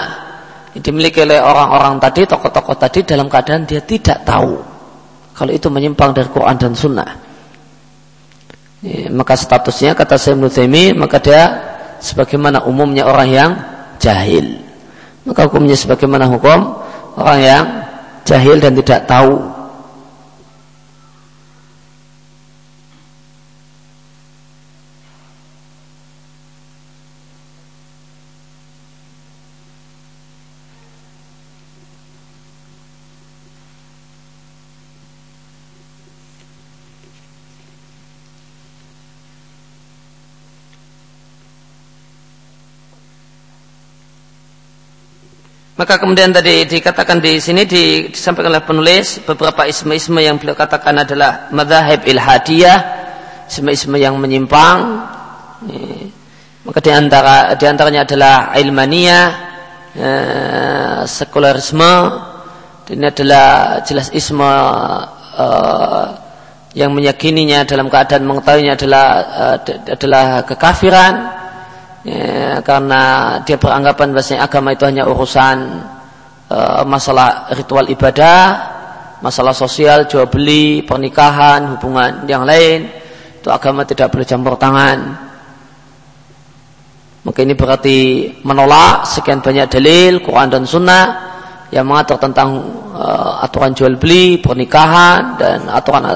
yang dimiliki oleh orang-orang tadi, tokoh-tokoh tadi dalam keadaan dia tidak tahu kalau itu menyimpang dari Quran dan Sunnah. Ya, maka statusnya kata Syekh Ibnu maka dia sebagaimana umumnya orang yang jahil. Maka hukumnya sebagaimana hukum orang yang jahil dan tidak tahu Maka kemudian tadi dikatakan di sini disampaikan oleh penulis beberapa isme-isme yang beliau katakan adalah madhahib ilhadiyah, isme-isme yang menyimpang. Maka di antara di antaranya adalah ilmania, eh, sekularisme. Ini adalah jelas isme eh, yang meyakininya dalam keadaan mengetahuinya adalah eh, adalah kekafiran ya, karena dia beranggapan bahwasanya agama itu hanya urusan uh, masalah ritual ibadah, masalah sosial, jual beli, pernikahan, hubungan yang lain. Itu agama tidak boleh campur tangan. Maka ini berarti menolak sekian banyak dalil Quran dan Sunnah yang mengatur tentang uh, aturan jual beli, pernikahan dan aturan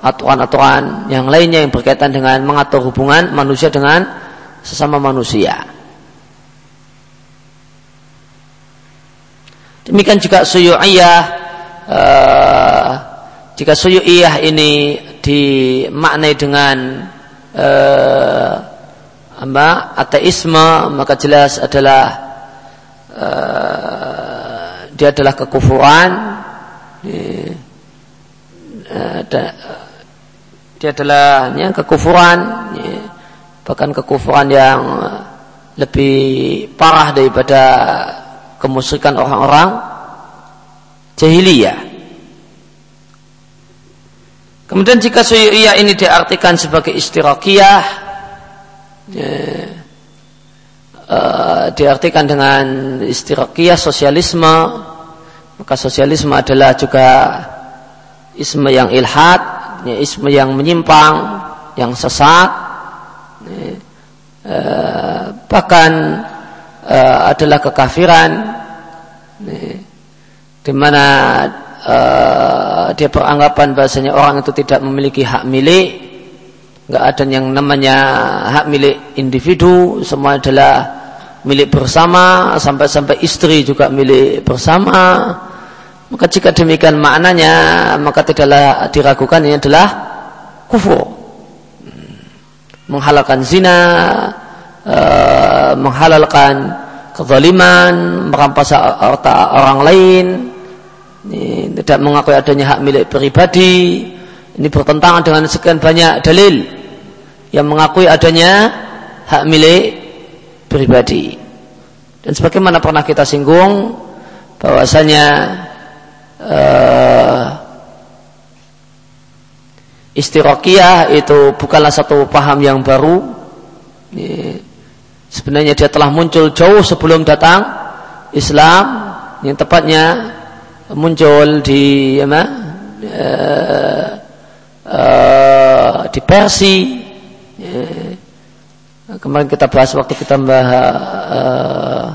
aturan-aturan yang lainnya yang berkaitan dengan mengatur hubungan manusia dengan sesama manusia. Demikian juga suyu'iyah uh, jika suyu'iyah ini dimaknai dengan uh, apa ateisme maka jelas adalah uh, dia adalah kekufuran uh, dia adalah ya, kekufuran ya, bahkan kekufuran yang lebih parah daripada kemusyrikan orang-orang jahiliyah. Kemudian jika suyu'iyah ini diartikan sebagai istirakiyah, ya, uh, diartikan dengan istirakiyah sosialisme, maka sosialisme adalah juga isme yang ilhad, ya, isme yang menyimpang, yang sesat, uh, bahkan uh, adalah kekafiran. Di mana uh, dia beranggapan bahasanya orang itu tidak memiliki hak milik, nggak ada yang namanya hak milik individu, semua adalah milik bersama, sampai-sampai istri juga milik bersama. Maka jika demikian maknanya, maka tidaklah diragukan ini adalah kufur. Menghalalkan zina, uh, menghalalkan kezaliman, merampas harta orang lain, ini tidak mengakui adanya hak milik pribadi, ini bertentangan dengan sekian banyak dalil yang mengakui adanya hak milik pribadi. Dan sebagaimana pernah kita singgung, bahwasanya uh, itu bukanlah satu paham yang baru. Sebenarnya dia telah muncul jauh sebelum datang Islam yang tepatnya muncul di apa, uh, uh, di Persia. Uh, kemarin kita bahas waktu kita bahas uh,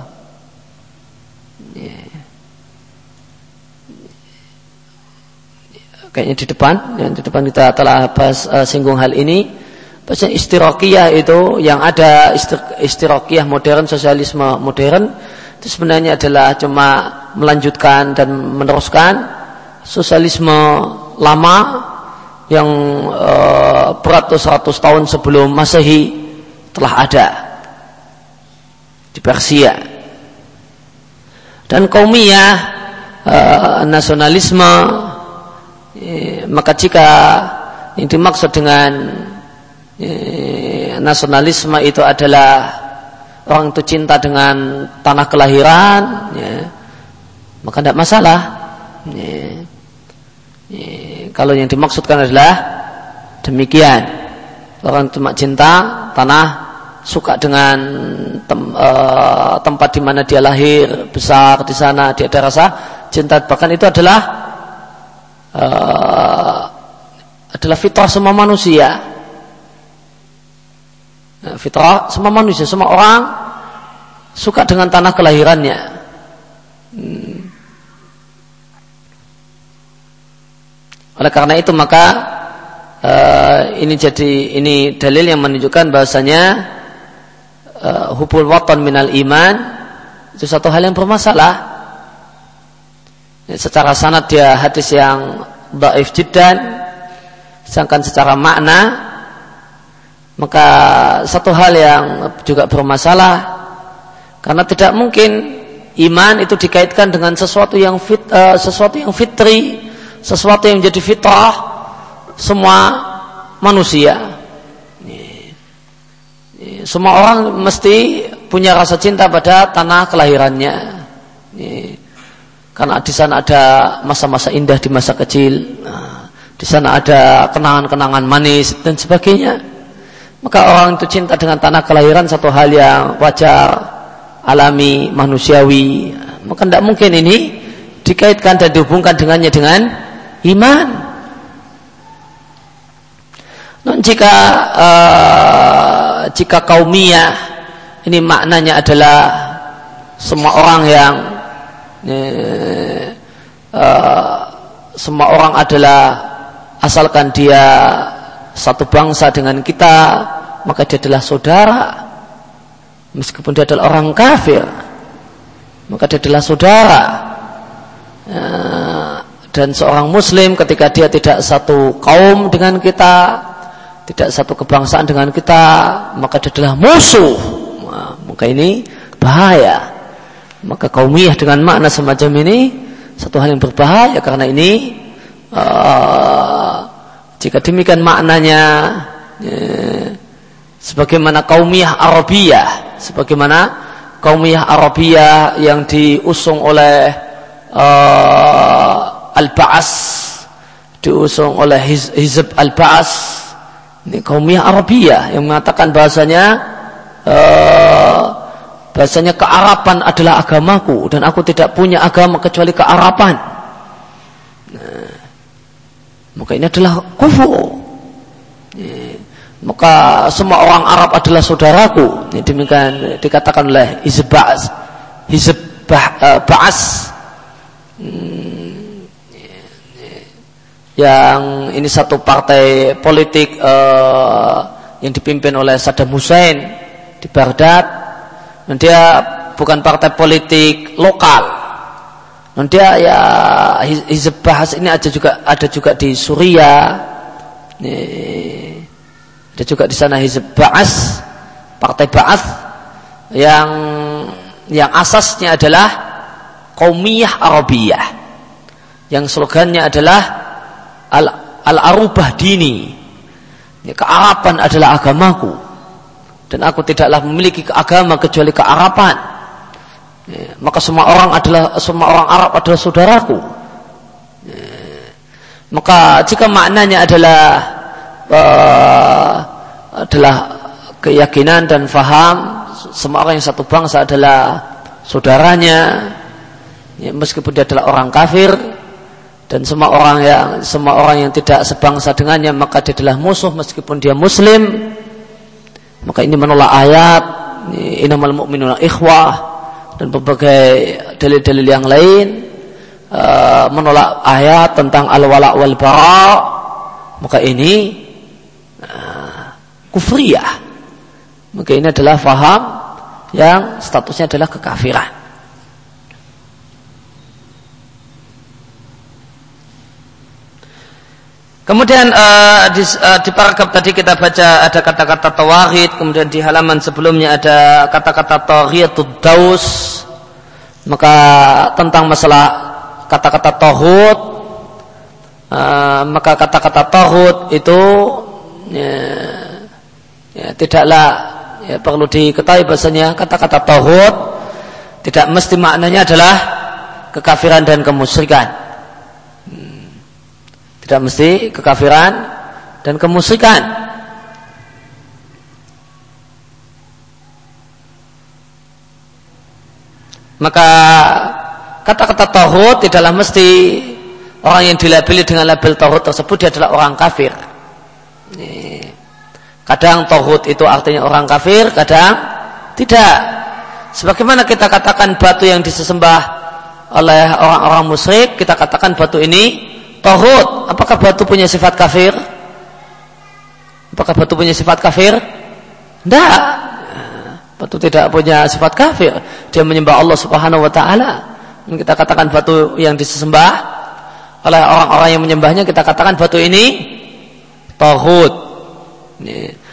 kayaknya di depan yang di depan kita telah bahas uh, singgung hal ini Bahasa istirokiyah itu yang ada istirokiyah modern, sosialisme modern itu sebenarnya adalah cuma melanjutkan dan meneruskan sosialisme lama yang uh, beratus-ratus tahun sebelum masehi telah ada di Persia. Dan kaumiyah uh, nasionalisme eh, maka jika yang dimaksud dengan nasionalisme itu adalah orang itu cinta dengan tanah kelahiran, ya, maka tidak masalah. Ya, ya, kalau yang dimaksudkan adalah demikian, orang cuma cinta tanah, suka dengan tem, uh, tempat di mana dia lahir, besar di sana, dia ada rasa cinta. Bahkan itu adalah uh, adalah fitrah semua manusia fitrah semua manusia, semua orang suka dengan tanah kelahirannya. Hmm. Oleh karena itu maka uh, ini jadi ini dalil yang menunjukkan bahasanya uh, hubul watan minal iman itu satu hal yang bermasalah. Ya, secara sanad dia hadis yang daif jiddan sedangkan secara makna maka satu hal yang juga bermasalah karena tidak mungkin iman itu dikaitkan dengan sesuatu yang fit, uh, sesuatu yang fitri, sesuatu yang menjadi fitrah semua manusia. Semua orang mesti punya rasa cinta pada tanah kelahirannya. Karena di sana ada masa-masa indah di masa kecil, nah, di sana ada kenangan-kenangan manis dan sebagainya. Maka orang itu cinta dengan tanah kelahiran satu hal yang wajar, alami, manusiawi. Maka tidak mungkin ini dikaitkan dan dihubungkan dengannya dengan iman. Non jika uh, jika kaumiyah ini maknanya adalah semua orang yang uh, semua orang adalah asalkan dia satu bangsa dengan kita maka dia adalah saudara. Meskipun dia adalah orang kafir maka dia adalah saudara. Ya, dan seorang muslim ketika dia tidak satu kaum dengan kita tidak satu kebangsaan dengan kita maka dia adalah musuh. Nah, maka ini bahaya. Maka kaumiyah dengan makna semacam ini satu hal yang berbahaya karena ini uh, jika demikian maknanya ya, sebagaimana kaumiyah Arabiyah, sebagaimana kaumiyah Arabiyah yang diusung oleh uh, Al-Ba'as, diusung oleh Hiz Hizb Al-Ba'as, ini kaumiyah Arabiyah yang mengatakan bahasanya uh, bahasanya kearapan adalah agamaku dan aku tidak punya agama kecuali kearapan. Maka ini adalah kufur. Maka semua orang Arab adalah saudaraku. Demikian dikatakan oleh Hizbaz, Hizbah uh, Ba'as. Hmm. yang ini satu partai politik uh, yang dipimpin oleh Saddam Hussein di Baghdad dan dia bukan partai politik lokal dan dia ya Hizb Bahas ini ada juga ada juga di Suriah. Ini, ada juga di sana Hizb Bahas partai Bahas yang yang asasnya adalah kaumiyah Arabiyah. Yang slogannya adalah al, al arubah dini. Ya, kearapan adalah agamaku. Dan aku tidaklah memiliki agama kecuali kearapan maka semua orang adalah semua orang Arab adalah saudaraku. Maka jika maknanya adalah uh, adalah keyakinan dan faham semua orang yang satu bangsa adalah saudaranya ya, meskipun dia adalah orang kafir dan semua orang yang semua orang yang tidak sebangsa dengannya maka dia adalah musuh meskipun dia muslim. Maka ini menolak ayat inamal mu'minuna ikhwah dan berbagai dalil-dalil yang lain uh, menolak ayat tentang al-wala wal bara maka ini uh, kufriyah. Maka ini adalah faham yang statusnya adalah kekafiran Kemudian uh, di, uh, di paragraf tadi kita baca ada kata-kata tawahid, kemudian di halaman sebelumnya ada kata-kata tahiyatud daus. Maka tentang masalah kata-kata tohut, uh, maka kata-kata tohut itu ya, ya, tidaklah ya, perlu diketahui bahasanya kata-kata tohut tidak mesti maknanya adalah kekafiran dan kemusyrikan. Tidak mesti kekafiran dan kemusikan. Maka kata-kata tauhid tidaklah mesti orang yang dilabeli dengan label tauhid tersebut dia adalah orang kafir. Kadang tauhid itu artinya orang kafir, kadang tidak. Sebagaimana kita katakan batu yang disembah oleh orang-orang musyrik, kita katakan batu ini Tohut, apakah batu punya sifat kafir? Apakah batu punya sifat kafir? Tidak. Batu tidak punya sifat kafir. Dia menyembah Allah Subhanahu wa taala. Kita katakan batu yang disembah oleh orang-orang yang menyembahnya kita katakan batu ini tohut.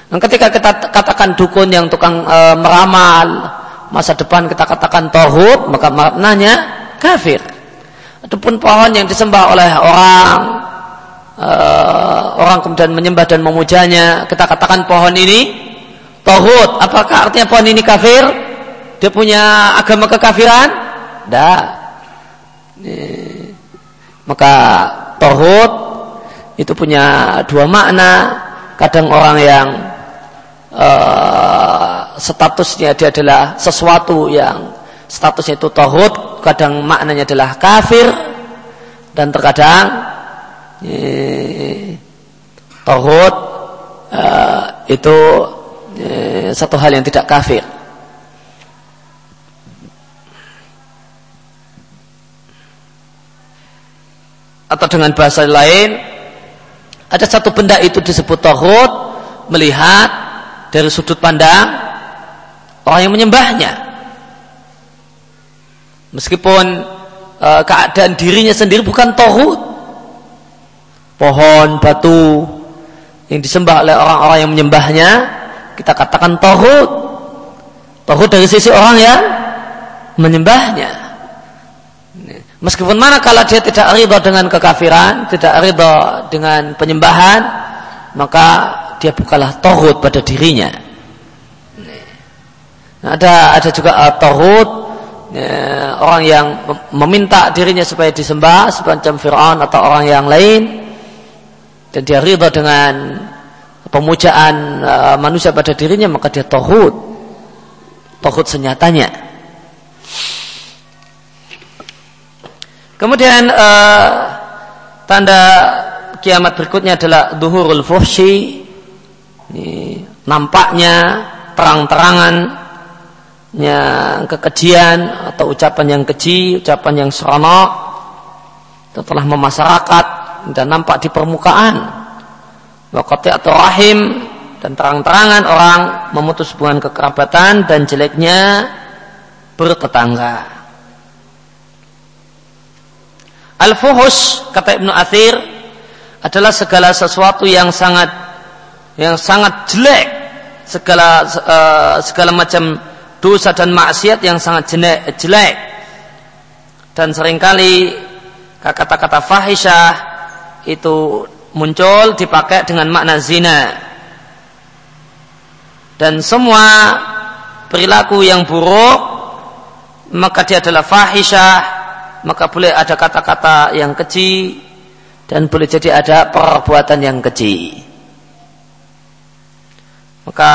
Dan ketika kita katakan dukun yang tukang e, meramal masa depan kita katakan tohut maka maknanya kafir. Adapun pohon yang disembah oleh orang uh, orang kemudian menyembah dan memujanya, kita katakan pohon ini tohut. Apakah artinya pohon ini kafir? Dia punya agama kekafiran? Tidak. Maka tohut itu punya dua makna. Kadang orang yang uh, statusnya dia adalah sesuatu yang statusnya itu tohut kadang maknanya adalah kafir dan terkadang eh, tohut eh, itu eh, satu hal yang tidak kafir. Atau dengan bahasa lain ada satu benda itu disebut tohut melihat dari sudut pandang orang yang menyembahnya Meskipun e, keadaan dirinya sendiri bukan tohut. Pohon, batu yang disembah oleh orang-orang yang menyembahnya, kita katakan tohut. Tohut dari sisi orang yang menyembahnya. Meskipun mana kalau dia tidak ridho dengan kekafiran, tidak ridho dengan penyembahan, maka dia bukanlah tohut pada dirinya. Nah, ada ada juga uh, tohut ya, orang yang meminta dirinya supaya disembah semacam Fir'aun atau orang yang lain. Dan dia ridha dengan pemujaan uh, manusia pada dirinya maka dia tohut. Tohut senyatanya. Kemudian uh, tanda kiamat berikutnya adalah duhurul fuhshi ini, nampaknya terang-terangan kekejian atau ucapan yang keji, ucapan yang seronok setelah memasyarakat dan nampak di permukaan. Wakati atau rahim dan terang-terangan orang memutus hubungan kekerabatan dan jeleknya bertetangga. Al-fuhus kata Ibnu Athir adalah segala sesuatu yang sangat yang sangat jelek, segala uh, segala macam dosa dan maksiat yang sangat jelek, jelek. Dan sering kali kata-kata fahisyah itu muncul dipakai dengan makna zina dan semua perilaku yang buruk maka dia adalah fahisyah maka boleh ada kata-kata yang keji dan boleh jadi ada perbuatan yang keji maka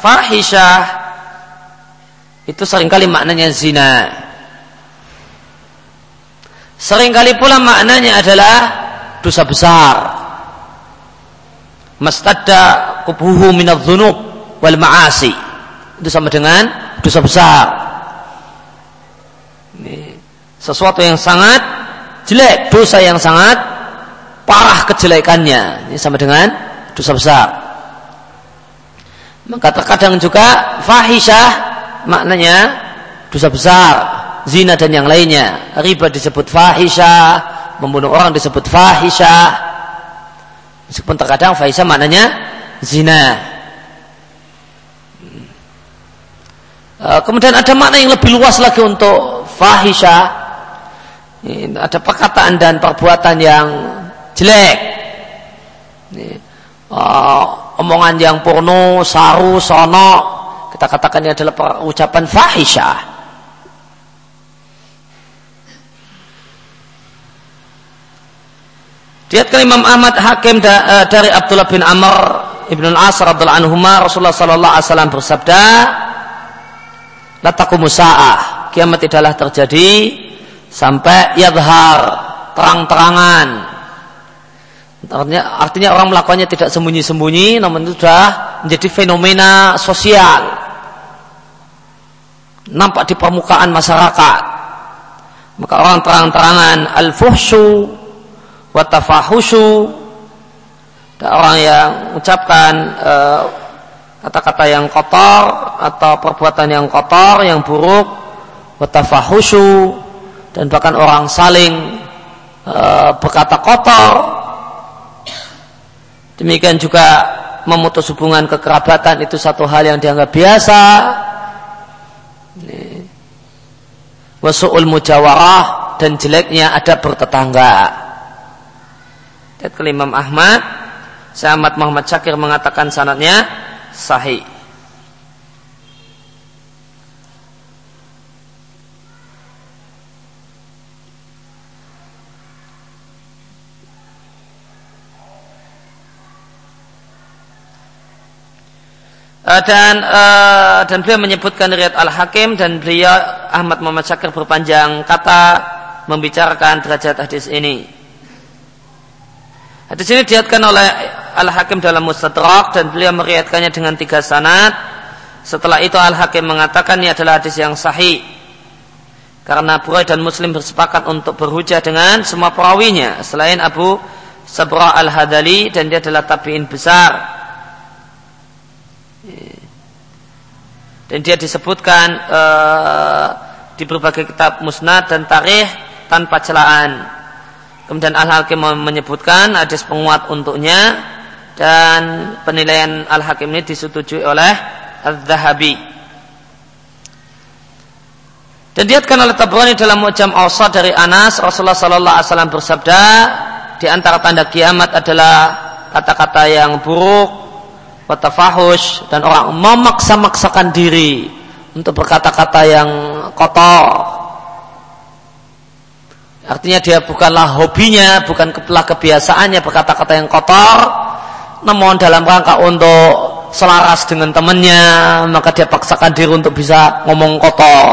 fahisyah itu sering kali maknanya zina. Seringkali pula maknanya adalah dosa besar. Mastadda kubuhu minadz dzunub wal ma'asi. Itu sama dengan dosa besar. Ini sesuatu yang sangat jelek dosa yang sangat parah kejelekannya. Ini sama dengan dosa besar. Maka terkadang juga fahisyah maknanya dosa besar zina dan yang lainnya riba disebut fahisyah membunuh orang disebut fahisyah meskipun terkadang fahisyah maknanya zina Eh, kemudian ada makna yang lebih luas lagi untuk fahisha. Ada perkataan dan perbuatan yang jelek. Uh, omongan yang porno, saru, sono, kita katakan ini adalah ucapan fahisha. Diatkan Imam Ahmad Hakim eh, dari Abdullah bin Amr Ibn Al-As radhiallahu anhu Rasulullah sallallahu alaihi wasallam bersabda lataku musa'ah kiamat tidaklah terjadi sampai yadhar terang-terangan. Artinya, artinya orang melakukannya tidak sembunyi-sembunyi namun itu sudah menjadi fenomena sosial nampak di permukaan masyarakat maka orang terang-terangan al-fuhsyu wa tafahusyu orang yang mengucapkan uh, kata-kata yang kotor atau perbuatan yang kotor, yang buruk, watafahusyu dan bahkan orang saling e, berkata kotor. Demikian juga memutus hubungan kekerabatan itu satu hal yang dianggap biasa. Wasu'ul mujawarah dan jeleknya ada bertetangga. Dan Imam Ahmad, Syahmat Muhammad Syakir mengatakan sanatnya sahih. Dan uh, dan beliau menyebutkan riwayat Al Hakim dan beliau Ahmad Muhammad Syakir berpanjang kata membicarakan derajat hadis ini. Hadis ini diatkan oleh Al-Hakim dalam Mustadrak dan beliau meriatkannya dengan tiga sanad. Setelah itu Al-Hakim mengatakan ini adalah hadis yang sahih. Karena Bukhari dan Muslim bersepakat untuk berhujah dengan semua perawinya selain Abu Sabra Al-Hadali dan dia adalah tabi'in besar. Dan dia disebutkan uh, di berbagai kitab musnad dan tarikh tanpa celaan. Kemudian Al-Hakim menyebutkan hadis penguat untuknya dan penilaian Al-Hakim ini disetujui oleh Al-Zahabi. Dan diatkan oleh Tabrani dalam Mu'jam Awsat dari Anas Rasulullah sallallahu alaihi wasallam bersabda di antara tanda kiamat adalah kata-kata yang buruk, watafahush. Dan orang memaksa-maksakan diri untuk berkata-kata yang kotor. Artinya dia bukanlah hobinya, bukan kebiasaannya berkata-kata yang kotor, namun dalam rangka untuk selaras dengan temannya maka dia paksakan diri untuk bisa ngomong kotor.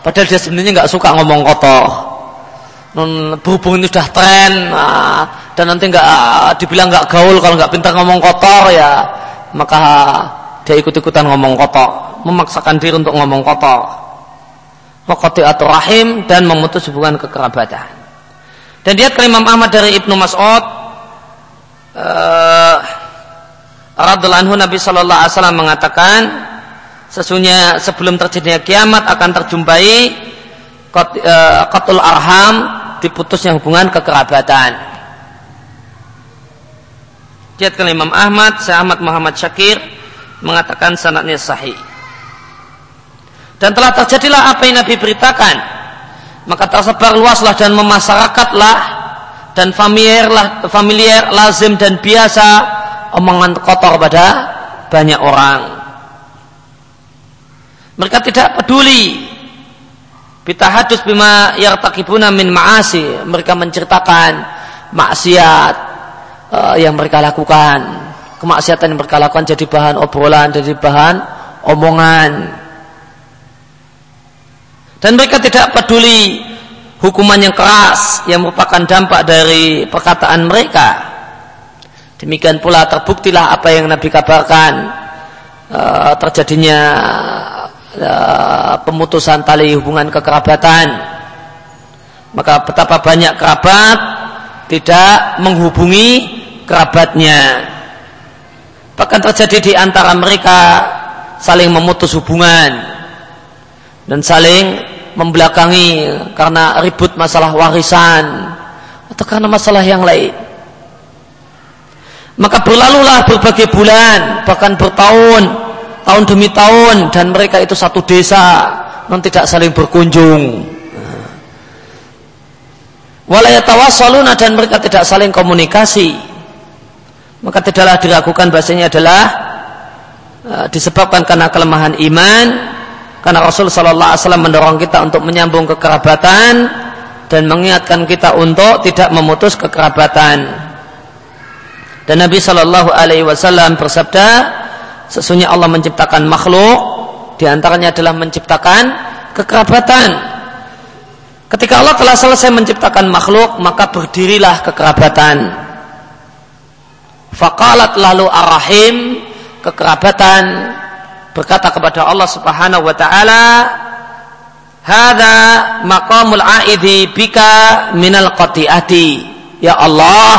Padahal dia sebenarnya nggak suka ngomong kotor. Berhubung ini sudah tren nah, dan nanti nggak dibilang nggak gaul kalau nggak pintar ngomong kotor ya maka dia ikut-ikutan ngomong kotor memaksakan diri untuk ngomong kotor wakati atau rahim dan memutus hubungan kekerabatan Dan dia Imam Ahmad dari Ibnu Mas'ud uh, radhiallahu anhu Nabi sallallahu alaihi wasallam mengatakan sesungguhnya sebelum terjadinya kiamat akan terjumpai eh, qatul arham diputusnya hubungan kekerabatan. Jadikan Imam Ahmad, Syekh Ahmad Muhammad Syakir mengatakan sanadnya sahih. Dan telah terjadilah apa yang Nabi beritakan. Maka tersebar luaslah dan memasyarakatlah dan familiarlah familiar lazim dan biasa omongan kotor pada banyak orang. Mereka tidak peduli hadus bima yartakibuna min ma'asi. Mereka menceritakan maksiat uh, yang mereka lakukan. Kemaksiatan yang mereka lakukan jadi bahan obrolan, jadi bahan omongan. Dan mereka tidak peduli hukuman yang keras yang merupakan dampak dari perkataan mereka. Demikian pula terbuktilah apa yang Nabi kabarkan uh, terjadinya uh, pemutusan tali hubungan kekerabatan. Maka betapa banyak kerabat tidak menghubungi kerabatnya. Bahkan terjadi di antara mereka saling memutus hubungan dan saling membelakangi karena ribut masalah warisan atau karena masalah yang lain. Maka berlalulah berbagai bulan, bahkan bertahun, tahun demi tahun, dan mereka itu satu desa, non tidak saling berkunjung. Walayatawassaluna dan mereka tidak saling komunikasi. Maka tidaklah diragukan bahasanya adalah uh, disebabkan karena kelemahan iman, karena Rasul Shallallahu Alaihi Wasallam mendorong kita untuk menyambung kekerabatan dan mengingatkan kita untuk tidak memutus kekerabatan. Dan Nabi Shallallahu Alaihi Wasallam bersabda, sesungguhnya Allah menciptakan makhluk, di antaranya adalah menciptakan kekerabatan. Ketika Allah telah selesai menciptakan makhluk, maka berdirilah kekerabatan. Fakalat lalu arahim kekerabatan berkata kepada Allah Subhanahu wa taala, "Hada maqamul aidi bika minal qati'ati." Ya Allah,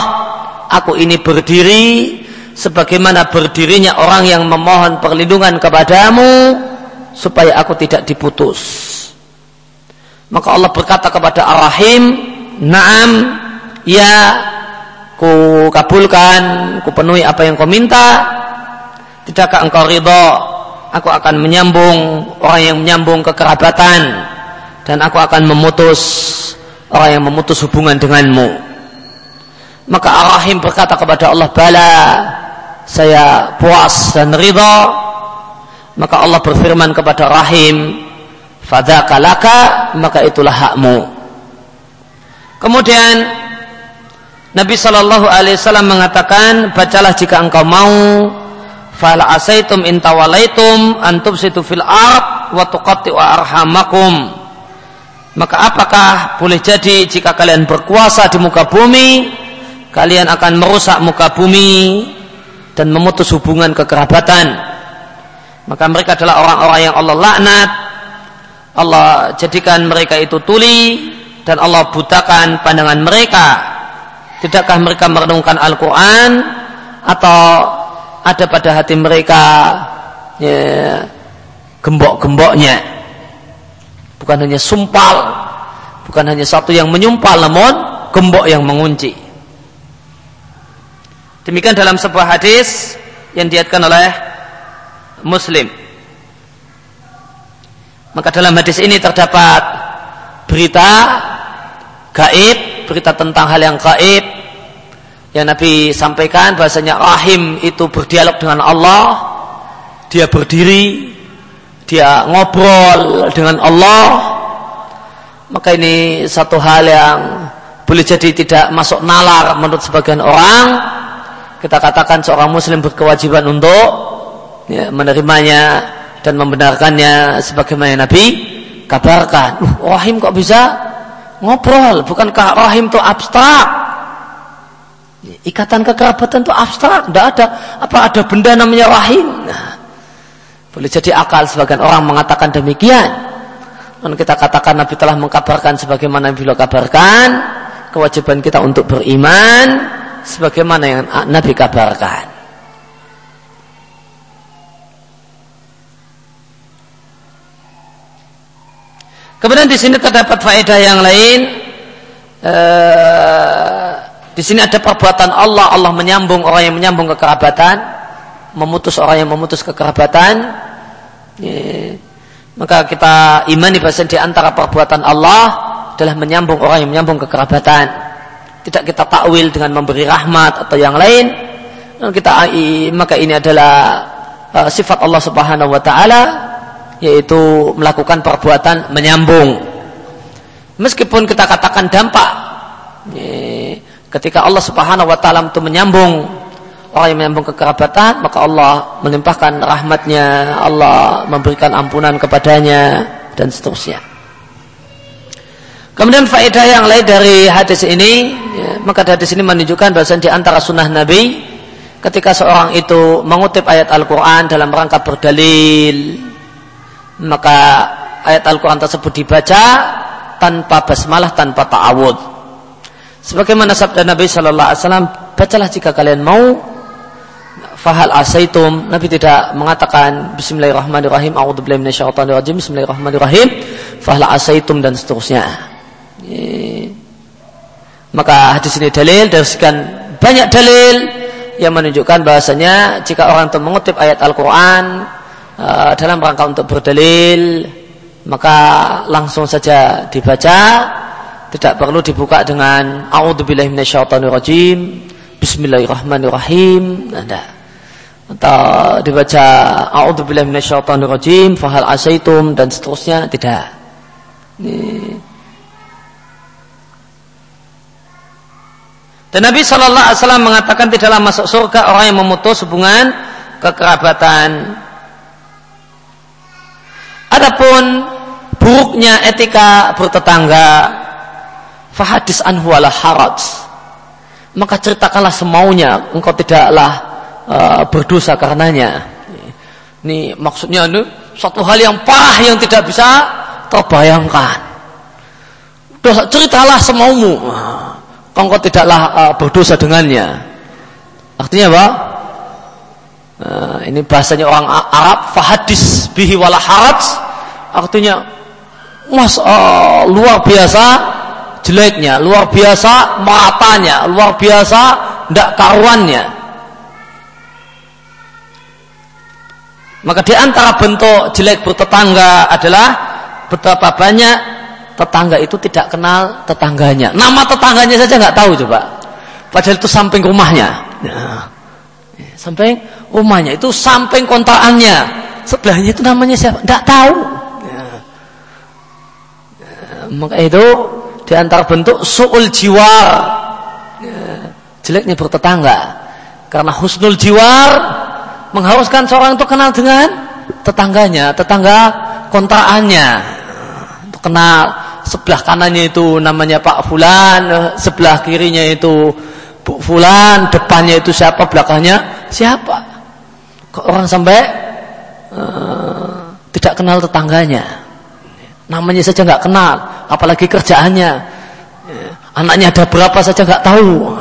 aku ini berdiri sebagaimana berdirinya orang yang memohon perlindungan kepadamu supaya aku tidak diputus. Maka Allah berkata kepada Ar-Rahim, "Na'am, ya, ku kabulkan, ku penuhi apa yang kau minta. Tidakkah engkau ridho? Aku akan menyambung orang yang menyambung kekerabatan dan aku akan memutus orang yang memutus hubungan denganmu." Maka Ar-Rahim berkata kepada Allah, Bala, saya puas dan ridha. Maka Allah berfirman kepada Rahim, Fadakalaka, maka itulah hakmu. Kemudian Nabi Shallallahu Alaihi Wasallam mengatakan, bacalah jika engkau mau, fal asaitum intawalaitum antum situ fil wa wa arhamakum. Maka apakah boleh jadi jika kalian berkuasa di muka bumi kalian akan merusak muka bumi dan memutus hubungan kekerabatan maka mereka adalah orang-orang yang Allah laknat Allah jadikan mereka itu tuli dan Allah butakan pandangan mereka. Tidakkah mereka merenungkan Al-Quran atau ada pada hati mereka ya, gembok-gemboknya? Bukan hanya sumpal bukan hanya satu yang menyumpal namun gembok yang mengunci. Demikian dalam sebuah hadis yang diatkan oleh Muslim. Maka dalam hadis ini terdapat berita gaib, berita tentang hal yang gaib yang Nabi sampaikan bahasanya rahim itu berdialog dengan Allah, dia berdiri, dia ngobrol dengan Allah. Maka ini satu hal yang boleh jadi tidak masuk nalar menurut sebagian orang, kita katakan seorang muslim berkewajiban untuk ya, menerimanya dan membenarkannya sebagaimana Nabi kabarkan. Uh, rahim kok bisa ngobrol? Bukankah rahim itu abstrak? Ikatan kekerabatan itu abstrak, tidak ada. Apa ada benda namanya rahim? Nah, boleh jadi akal sebagian orang mengatakan demikian. Dan kita katakan Nabi telah mengkabarkan sebagaimana Nabi kabarkan kewajiban kita untuk beriman sebagaimana yang Nabi kabarkan. Kemudian di sini terdapat faedah yang lain. Uh, di sini ada perbuatan Allah. Allah menyambung orang yang menyambung kekerabatan, memutus orang yang memutus kekerabatan. Ya. Maka kita imani bahasa di antara perbuatan Allah adalah menyambung orang yang menyambung kekerabatan. Tidak kita takwil dengan memberi rahmat atau yang lain. Kita maka ini adalah uh, sifat Allah Subhanahu wa taala yaitu melakukan perbuatan menyambung. Meskipun kita katakan dampak ketika Allah Subhanahu wa taala itu menyambung orang yang menyambung kekerabatan, maka Allah melimpahkan rahmatnya, Allah memberikan ampunan kepadanya dan seterusnya. Kemudian faedah yang lain dari hadis ini, maka hadis ini menunjukkan bahwa di antara sunnah Nabi ketika seorang itu mengutip ayat Al-Quran dalam rangka berdalil maka ayat Al-Quran tersebut dibaca tanpa basmalah, tanpa ta'awud. Sebagaimana sabda Nabi Shallallahu Alaihi Wasallam, bacalah jika kalian mau. Fahal asaitum. Nabi tidak mengatakan Bismillahirrahmanirrahim. A'udzubillahi minasyaitonirrajim. Bismillahirrahmanirrahim. Fahal asaitum dan seterusnya. Maka hadis ini dalil dari banyak dalil yang menunjukkan bahasanya jika orang itu mengutip ayat Al-Quran Eh, dalam rangka untuk berdalil maka langsung saja dibaca. Tidak perlu dibuka dengan a'udzubillahi minasyaitonirrajim. Bismillahirrahmanirrahim. Ada. Atau dibaca a'udzubillahi minasyaitonirrajim fahal asaitum dan seterusnya. Tidak. Ini. Dan Nabi Shallallahu Alaihi Wasallam mengatakan tidaklah masuk surga orang yang memutus hubungan kekerabatan Adapun buruknya etika bertetangga, fahadis anhu ala haraj. Maka ceritakanlah semaunya, engkau tidaklah uh, berdosa karenanya. Ini maksudnya ini satu hal yang parah yang tidak bisa terbayangkan. Dosa ceritalah semaumu, engkau tidaklah uh, berdosa dengannya. Artinya apa? Nah, ini bahasanya orang Arab fahadis bihi wala haraj. Artinya mas uh, luar biasa jeleknya luar biasa matanya luar biasa ndak karuannya. Maka di antara bentuk jelek bertetangga adalah betapa banyak tetangga itu tidak kenal tetangganya. Nama tetangganya saja nggak tahu coba. Padahal itu samping rumahnya. Nah, samping rumahnya itu samping kontrakannya. Sebelahnya itu namanya siapa? Tidak tahu. Ya. Ya, maka itu di antara bentuk suul jiwar. Ya, jeleknya bertetangga karena husnul jiwar mengharuskan seorang itu kenal dengan tetangganya tetangga kontrakannya. Untuk kenal sebelah kanannya itu namanya Pak Fulan sebelah kirinya itu Bu Fulan depannya itu siapa belakangnya siapa orang sampai uh, tidak kenal tetangganya? Namanya saja nggak kenal apalagi kerjaannya. Anaknya ada berapa saja nggak tahu.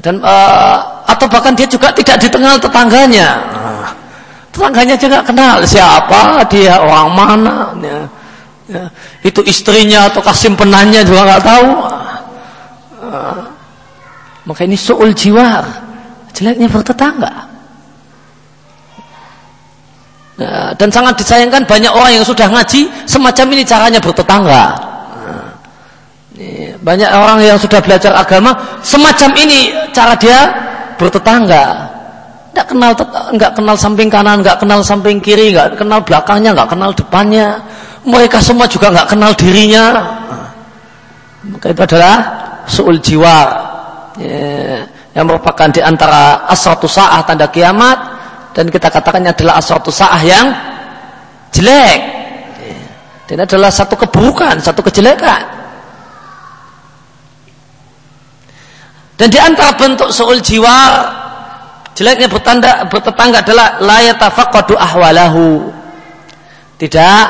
Dan uh, atau bahkan dia juga tidak dikenal tetangganya. Tetangganya juga nggak kenal siapa dia orang mana ya, ya, itu istrinya atau penanya juga nggak tahu. Uh, maka ini soal jiwa jeleknya bertetangga. Nah, dan sangat disayangkan banyak orang yang sudah ngaji semacam ini caranya bertetangga. Banyak orang yang sudah belajar agama semacam ini cara dia bertetangga. Tidak kenal, nggak kenal samping kanan, nggak kenal samping kiri, nggak kenal belakangnya, nggak kenal depannya. Mereka semua juga nggak kenal dirinya. Maka itu adalah suul jiwa. Yeah yang merupakan di antara asratu sa'ah tanda kiamat dan kita katakannya adalah asratu sa'ah yang jelek dan adalah satu keburukan, satu kejelekan dan di antara bentuk su'ul jiwa jeleknya bertanda, bertetangga adalah layatafaqadu ahwalahu tidak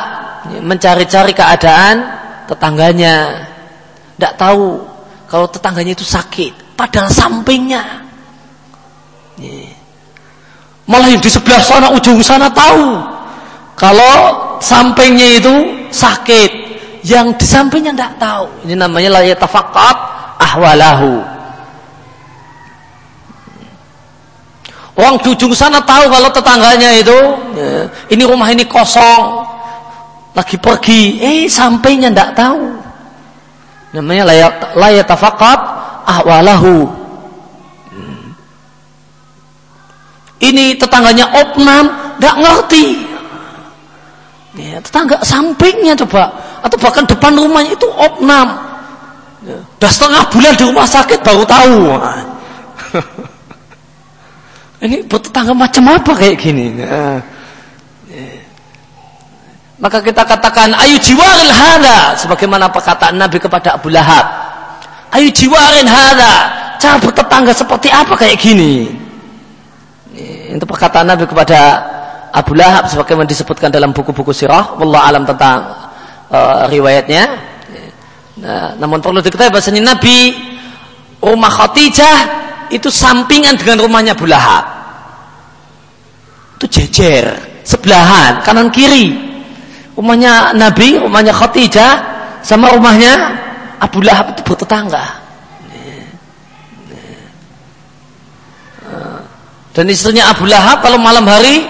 mencari-cari keadaan tetangganya. Tidak tahu kalau tetangganya itu sakit. Padahal sampingnya. Malah yang di sebelah sana, ujung sana tahu. Kalau sampingnya itu sakit. Yang di sampingnya tidak tahu. Ini namanya la yatafaqqat ahwalahu. Orang di ujung sana tahu kalau tetangganya itu ya, ini rumah ini kosong, lagi pergi, eh sampainya tidak tahu. Namanya layak layak tafakat ahwalahu. Ini tetangganya opnam, tidak ngerti. Ya, tetangga sampingnya coba atau bahkan depan rumahnya itu opnam. Ya, udah setengah bulan di rumah sakit baru tahu. Ini bertetangga macam apa kayak gini? Nah, Maka kita katakan ayu jiwarin hada sebagaimana perkataan Nabi kepada Abu Lahab. Ayu jiwarin hada. Cara bertetangga seperti apa kayak gini? Itu perkataan Nabi kepada Abu Lahab sebagaimana disebutkan dalam buku-buku sirah. Wallah alam tentang uh, riwayatnya. Nah, namun perlu diketahui bahasanya Nabi rumah Khadijah itu sampingan dengan rumahnya Abu Lahab. Itu jejer, sebelahan, kanan kiri. Rumahnya Nabi, rumahnya Khadijah, sama rumahnya Abu Lahab itu bertetangga. Dan istrinya Abu Lahab kalau malam hari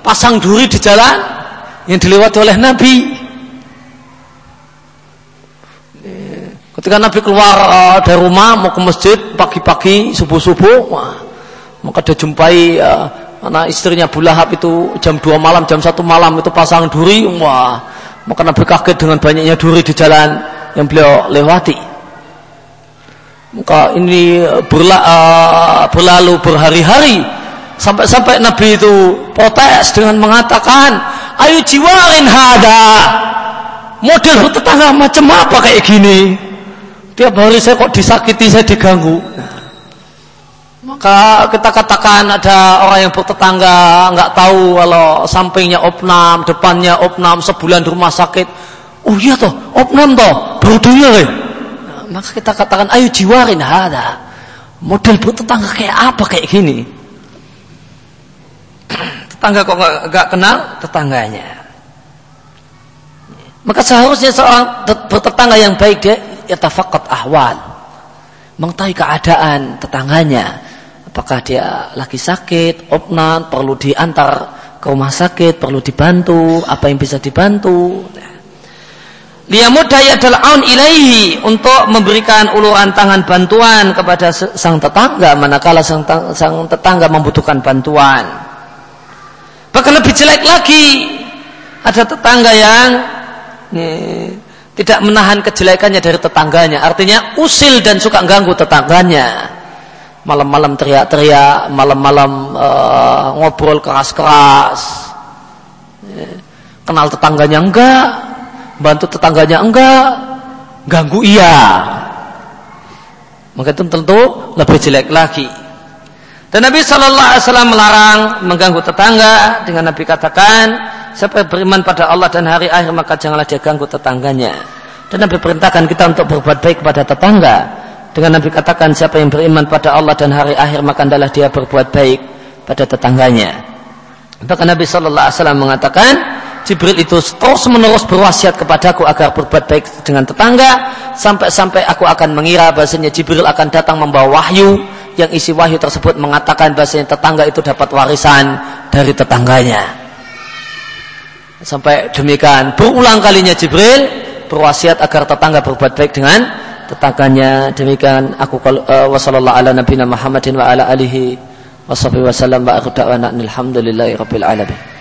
pasang duri di jalan yang dilewati oleh Nabi. Ketika Nabi keluar uh, dari rumah mau ke masjid pagi-pagi subuh-subuh, maka dia jumpai uh, anak istrinya Abu Lahab itu jam 2 malam, jam 1 malam itu pasang duri, wah, maka Nabi kaget dengan banyaknya duri di jalan yang beliau lewati. Maka ini berla, uh, berlalu berhari-hari sampai-sampai Nabi itu protes dengan mengatakan, "Ayo jiwarin hada." Model tetangga macam apa kayak gini? Tiap hari saya kok disakiti, saya diganggu. Maka kita katakan ada orang yang bertetangga nggak tahu kalau sampingnya opnam, depannya opnam, sebulan di rumah sakit. Oh iya toh, opnam toh, berdunya ya. maka kita katakan ayo jiwarin ada model bertetangga kayak apa kayak gini. Tetangga kok nggak kenal tetangganya. Maka seharusnya seorang bertetangga yang baik dia yatafaqqat ahwal. Mengetahui keadaan tetangganya. Apakah dia lagi sakit, opnan, perlu diantar ke rumah sakit, perlu dibantu, apa yang bisa dibantu. Liyamudaya aun ilaihi untuk memberikan uluran tangan bantuan kepada sang tetangga manakala sang, sang tetangga membutuhkan bantuan. Bahkan lebih jelek lagi ada tetangga yang nih, tidak menahan kejelekannya dari tetangganya. Artinya usil dan suka ganggu tetangganya. Malam-malam teriak-teriak, malam-malam uh, ngobrol keras-keras. Kenal tetangganya enggak, bantu tetangganya enggak, ganggu iya. Maka itu tentu lebih jelek lagi. Dan Nabi Shallallahu Alaihi Wasallam melarang mengganggu tetangga dengan Nabi katakan siapa yang beriman pada Allah dan hari akhir maka janganlah dia ganggu tetangganya. Dan Nabi perintahkan kita untuk berbuat baik kepada tetangga. Dengan Nabi katakan siapa yang beriman pada Allah dan hari akhir maka adalah dia berbuat baik pada tetangganya. Bahkan Nabi Shallallahu Alaihi Wasallam mengatakan Jibril itu terus menerus berwasiat kepadaku agar berbuat baik dengan tetangga sampai-sampai aku akan mengira bahasanya Jibril akan datang membawa wahyu yang isi wahyu tersebut mengatakan bahasanya tetangga itu dapat warisan dari tetangganya. Sampai demikian berulang kalinya Jibril berwasiat agar tetangga berbuat baik dengan tetangganya. Demikian aku uh, wasallallahu ala nabiyina Muhammadin wa ala alihi wasallam wa akhu da'wana alhamdulillahi rabbil alamin.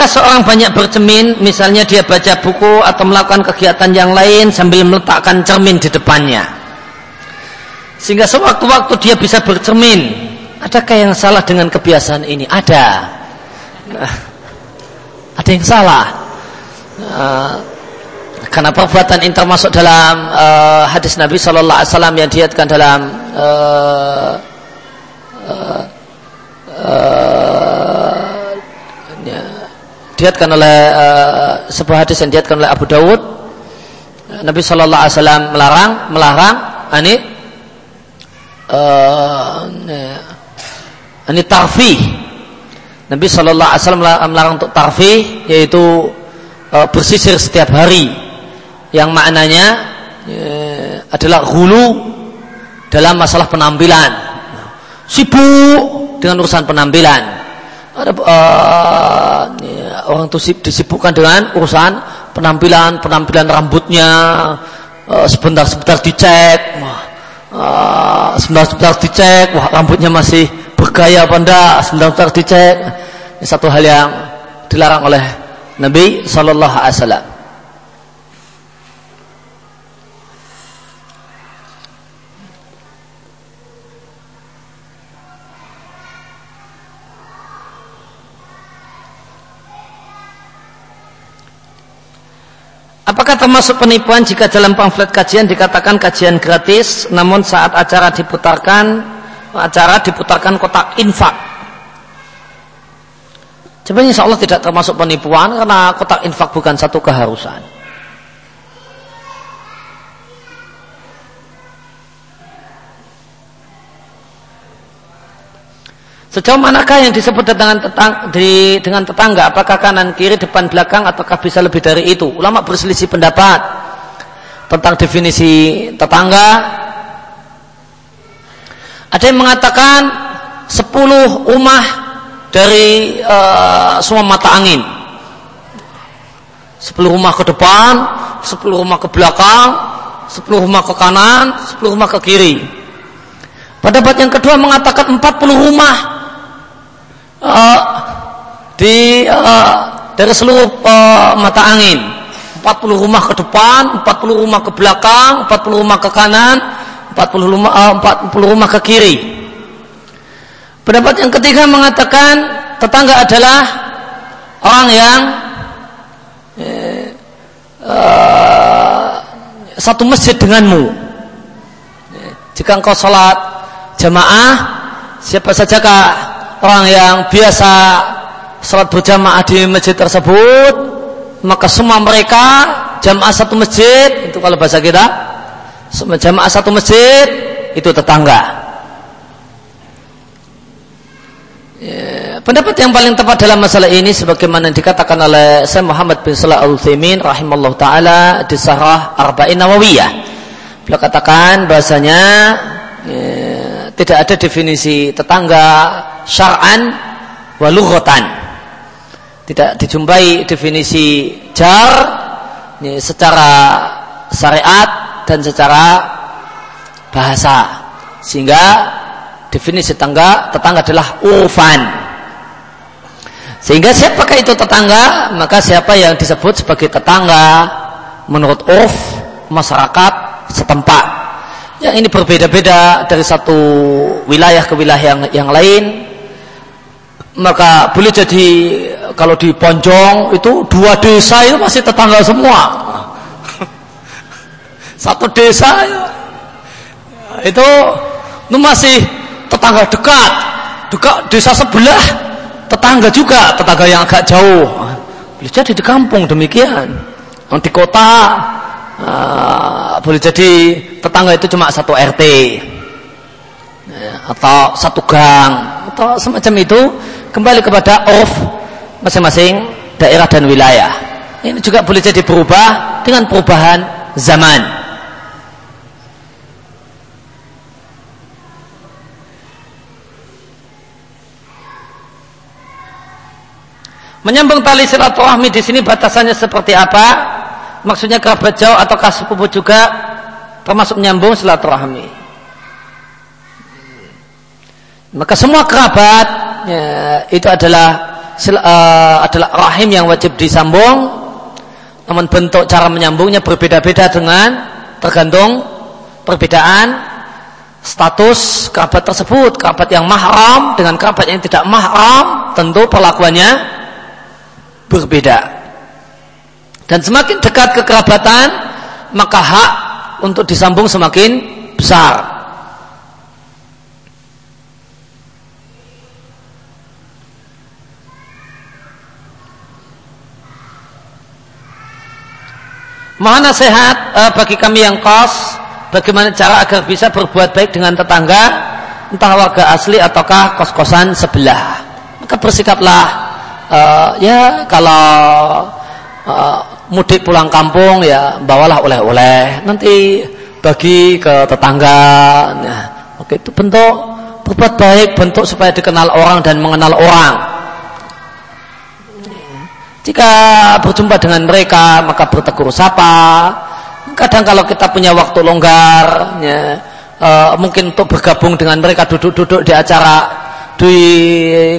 Bolehkah seorang banyak bercermin, misalnya dia baca buku atau melakukan kegiatan yang lain sambil meletakkan cermin di depannya? Sehingga sewaktu-waktu dia bisa bercermin. Adakah yang salah dengan kebiasaan ini? Ada. Nah, ada yang salah. Uh, karena perbuatan ini termasuk dalam uh, hadis Nabi Shallallahu Alaihi Wasallam yang diatkan dalam uh, diatkan oleh uh, sebuah hadis yang diatkan oleh Abu Dawud. Nabi Shallallahu Alaihi Wasallam melarang melarang ini uh, ini tarfi Nabi Shallallahu Alaihi Wasallam melarang untuk tarfi yaitu uh, bersisir setiap hari. Yang maknanya ya, adalah hulu dalam masalah penampilan. Sibuk dengan urusan penampilan. Ada uh, orang itu disibukkan dengan urusan penampilan penampilan rambutnya uh, sebentar sebentar dicek uh, sebentar sebentar dicek wah rambutnya masih bergaya apa enggak sebentar sebentar dicek. Ini satu hal yang dilarang oleh Nabi Shallallahu Alaihi Wasallam Apakah termasuk penipuan jika dalam pamflet kajian dikatakan kajian gratis namun saat acara diputarkan acara diputarkan kotak infak? Sebenarnya insya Allah tidak termasuk penipuan karena kotak infak bukan satu keharusan. Sejauh manakah yang disebut dengan tetang, di, dengan tetangga? Apakah kanan, kiri, depan, belakang, ataukah bisa lebih dari itu? Ulama berselisih pendapat tentang definisi tetangga. Ada yang mengatakan 10 rumah dari uh, semua mata angin. 10 rumah ke depan, 10 rumah ke belakang, 10 rumah ke kanan, 10 rumah ke kiri. Pendapat yang kedua mengatakan 40 rumah uh, di uh, dari seluruh uh, mata angin. 40 rumah ke depan 40 rumah ke belakang 40 rumah ke kanan 40 rumah uh, 40 rumah ke kiri. Pendapat yang ketiga mengatakan tetangga adalah orang yang uh, satu masjid denganmu. Jika engkau sholat jamaah siapa saja kah orang yang biasa sholat berjamaah di masjid tersebut maka semua mereka jamaah satu masjid itu kalau bahasa kita jamaah satu masjid itu tetangga. Ya, pendapat yang paling tepat dalam masalah ini sebagaimana dikatakan oleh Syekh Muhammad bin Salah Al-Utsaimin rahimallahu taala di Sarah Arba'in Nawawiyah. Beliau katakan bahasanya ya, tidak ada definisi tetangga syar'an walughatan. Tidak dijumpai definisi jar ini secara syariat dan secara bahasa. Sehingga definisi tetangga tetangga adalah urfan. Sehingga siapakah itu tetangga? Maka siapa yang disebut sebagai tetangga menurut urf masyarakat setempat yang ini berbeda-beda dari satu wilayah ke wilayah yang, yang lain. Maka boleh jadi kalau di Ponjong itu dua desa itu masih tetangga semua. Satu desa ya, itu itu masih tetangga dekat. Dekat desa sebelah tetangga juga tetangga yang agak jauh. Boleh jadi di kampung demikian. Di kota uh, boleh jadi tetangga itu cuma satu RT ya, atau satu gang atau semacam itu. Kembali kepada off masing-masing daerah dan wilayah. Ini juga boleh jadi berubah dengan perubahan zaman. Menyambung tali silaturahmi di sini batasannya seperti apa maksudnya kerabat jauh ataukah sepupu juga termasuk menyambung silaturahmi. Maka semua kerabat ya, itu adalah uh, adalah rahim yang wajib disambung. Namun bentuk cara menyambungnya berbeda-beda dengan tergantung perbedaan status kerabat tersebut. Kerabat yang mahram dengan kerabat yang tidak mahram tentu perlakuannya berbeda dan semakin dekat kekerabatan maka hak untuk disambung semakin besar Mohon nasihat uh, bagi kami yang kos, bagaimana cara agar bisa berbuat baik dengan tetangga, entah warga asli ataukah kos-kosan sebelah. Maka bersikaplah, uh, ya kalau uh, mudik pulang kampung ya bawalah oleh-oleh, nanti bagi ke tetangga. Nah, oke itu bentuk berbuat baik, bentuk supaya dikenal orang dan mengenal orang. Jika berjumpa dengan mereka maka bertegur sapa. Kadang kalau kita punya waktu longgar, ya, uh, mungkin untuk bergabung dengan mereka duduk-duduk di acara di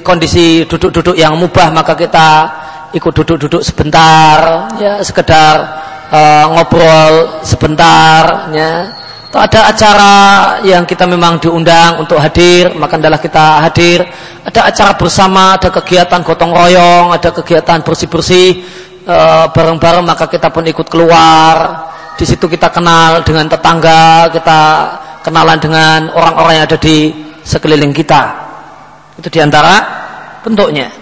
kondisi duduk-duduk yang mubah maka kita ikut duduk-duduk sebentar, ya sekedar uh, ngobrol sebentar, ya atau ada acara yang kita memang diundang untuk hadir, maka adalah kita hadir. Ada acara bersama, ada kegiatan gotong royong, ada kegiatan bersih-bersih e, bareng-bareng, maka kita pun ikut keluar. Di situ kita kenal dengan tetangga, kita kenalan dengan orang-orang yang ada di sekeliling kita. Itu di antara bentuknya.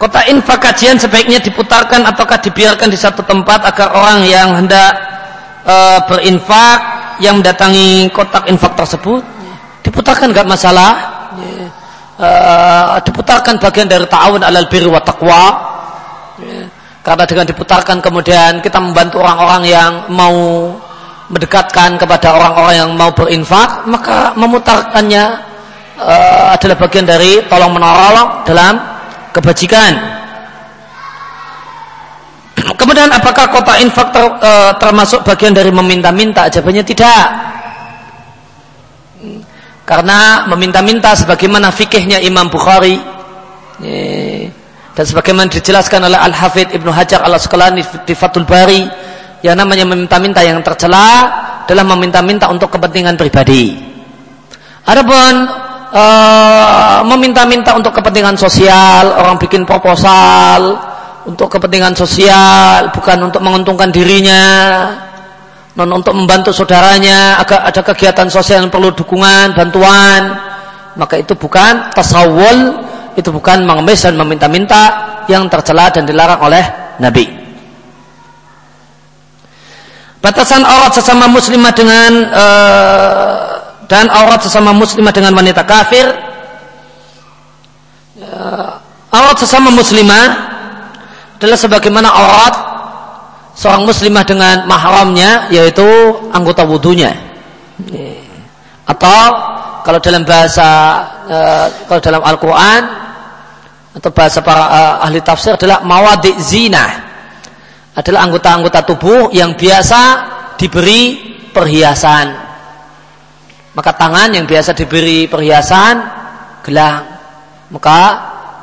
Kota infak kajian sebaiknya diputarkan ataukah dibiarkan di satu tempat agar orang yang hendak e, berinfak yang mendatangi kotak infak tersebut diputarkan nggak masalah. E, diputarkan bagian dari ta'awun alal birri wa taqwa. Karena dengan diputarkan kemudian kita membantu orang-orang yang mau mendekatkan kepada orang-orang yang mau berinfak, maka memutarkannya e, adalah bagian dari tolong menolong dalam kebajikan. Kemudian apakah kota infak ter, e, termasuk bagian dari meminta-minta? Jawabannya tidak. Karena meminta-minta sebagaimana fikihnya Imam Bukhari dan sebagaimana dijelaskan oleh Al-Hafidh Ibnu Hajar Al-Asqalani di Fathul Bari yang namanya meminta-minta yang tercela adalah meminta-minta untuk kepentingan pribadi. Adapun uh, meminta-minta untuk kepentingan sosial, orang bikin proposal untuk kepentingan sosial, bukan untuk menguntungkan dirinya, non untuk membantu saudaranya, agar ada kegiatan sosial yang perlu dukungan, bantuan, maka itu bukan tasawul, itu bukan mengemis dan meminta-minta yang tercela dan dilarang oleh Nabi. Batasan aurat sesama muslimah dengan uh, dan aurat sesama muslimah dengan wanita kafir. Ya, aurat sesama muslimah adalah sebagaimana aurat seorang muslimah dengan mahramnya yaitu anggota wudhunya atau kalau dalam bahasa uh, kalau dalam Al-Quran atau bahasa para ahli tafsir adalah mawadik zina. Adalah anggota-anggota tubuh yang biasa diberi perhiasan maka tangan yang biasa diberi perhiasan gelang. Maka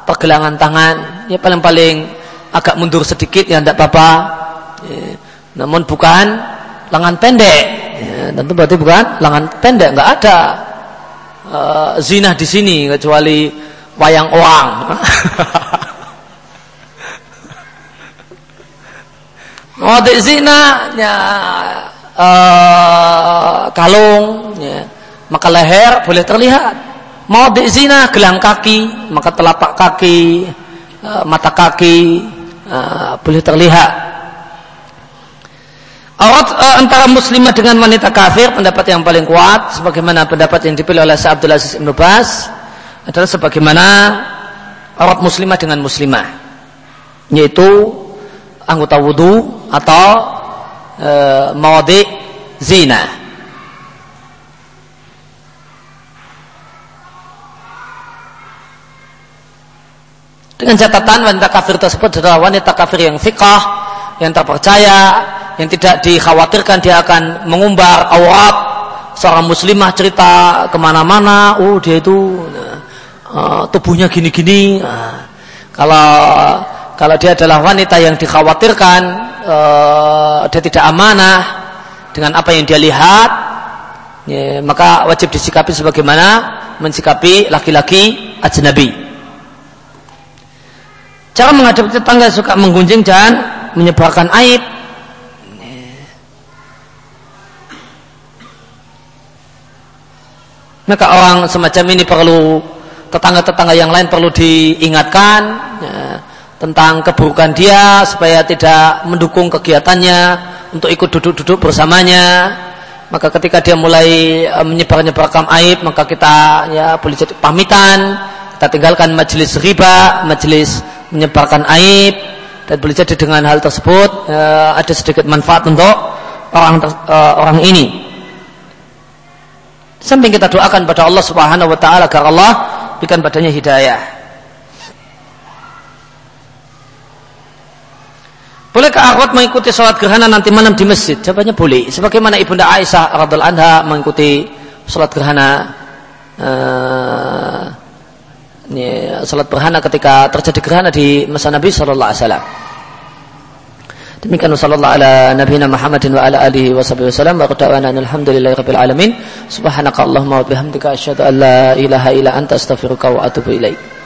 pergelangan tangan ya paling-paling agak mundur sedikit ya tidak apa-apa. Ya, namun bukan lengan pendek. Ya, tentu berarti bukan lengan pendek nggak ada uh, zina di sini kecuali wayang orang Modik zina ya, uh, kalung ya, maka leher boleh terlihat. Mau zina gelang kaki, maka telapak kaki, uh, mata kaki uh, boleh terlihat. Aurat uh, antara muslimah dengan wanita kafir pendapat yang paling kuat sebagaimana pendapat yang dipilih oleh Syekh Abdul Aziz Ibnu Bas adalah sebagaimana aurat muslimah dengan muslimah yaitu anggota wudhu atau e, mawadi zina. Dengan catatan wanita kafir tersebut adalah wanita kafir yang fikah, yang terpercaya, yang tidak dikhawatirkan dia akan mengumbar aurat seorang muslimah cerita ke mana-mana, oh dia itu uh, tubuhnya gini-gini. Uh, kalau kalau dia adalah wanita yang dikhawatirkan uh, dia tidak amanah dengan apa yang dia lihat, ya, maka wajib disikapi sebagaimana mensikapi laki-laki ajnabi. Cara menghadapi tetangga suka menggunjing dan menyebarkan aib. Maka orang semacam ini perlu tetangga-tetangga yang lain perlu diingatkan ya, tentang keburukan dia supaya tidak mendukung kegiatannya untuk ikut duduk-duduk bersamanya. Maka ketika dia mulai eh, menyebar-nyebarkan aib, maka kita ya boleh jadi pamitan, kita tinggalkan majelis riba, majelis menyebarkan aib dan boleh jadi dengan hal tersebut uh, ada sedikit manfaat untuk orang uh, orang ini. Samping kita doakan pada Allah Subhanahu wa taala agar Allah berikan padanya hidayah. Bolehkah akhwat mengikuti sholat gerhana nanti malam di masjid? Jawabannya boleh. Sebagaimana ibunda Aisyah radhiallahu anha mengikuti sholat gerhana uh, ini, salat berhana ketika terjadi gerhana di masa Nabi sallallahu alaihi wasallam. Demikian sallallahu ala nabiyina Muhammadin wa ala alihi wa sahbihi wasallam wa qada'ana alhamdulillahi rabbil alamin. Subhanaka Allahumma wa bihamdika asyhadu an la ilaha illa anta astaghfiruka wa atubu ilaik.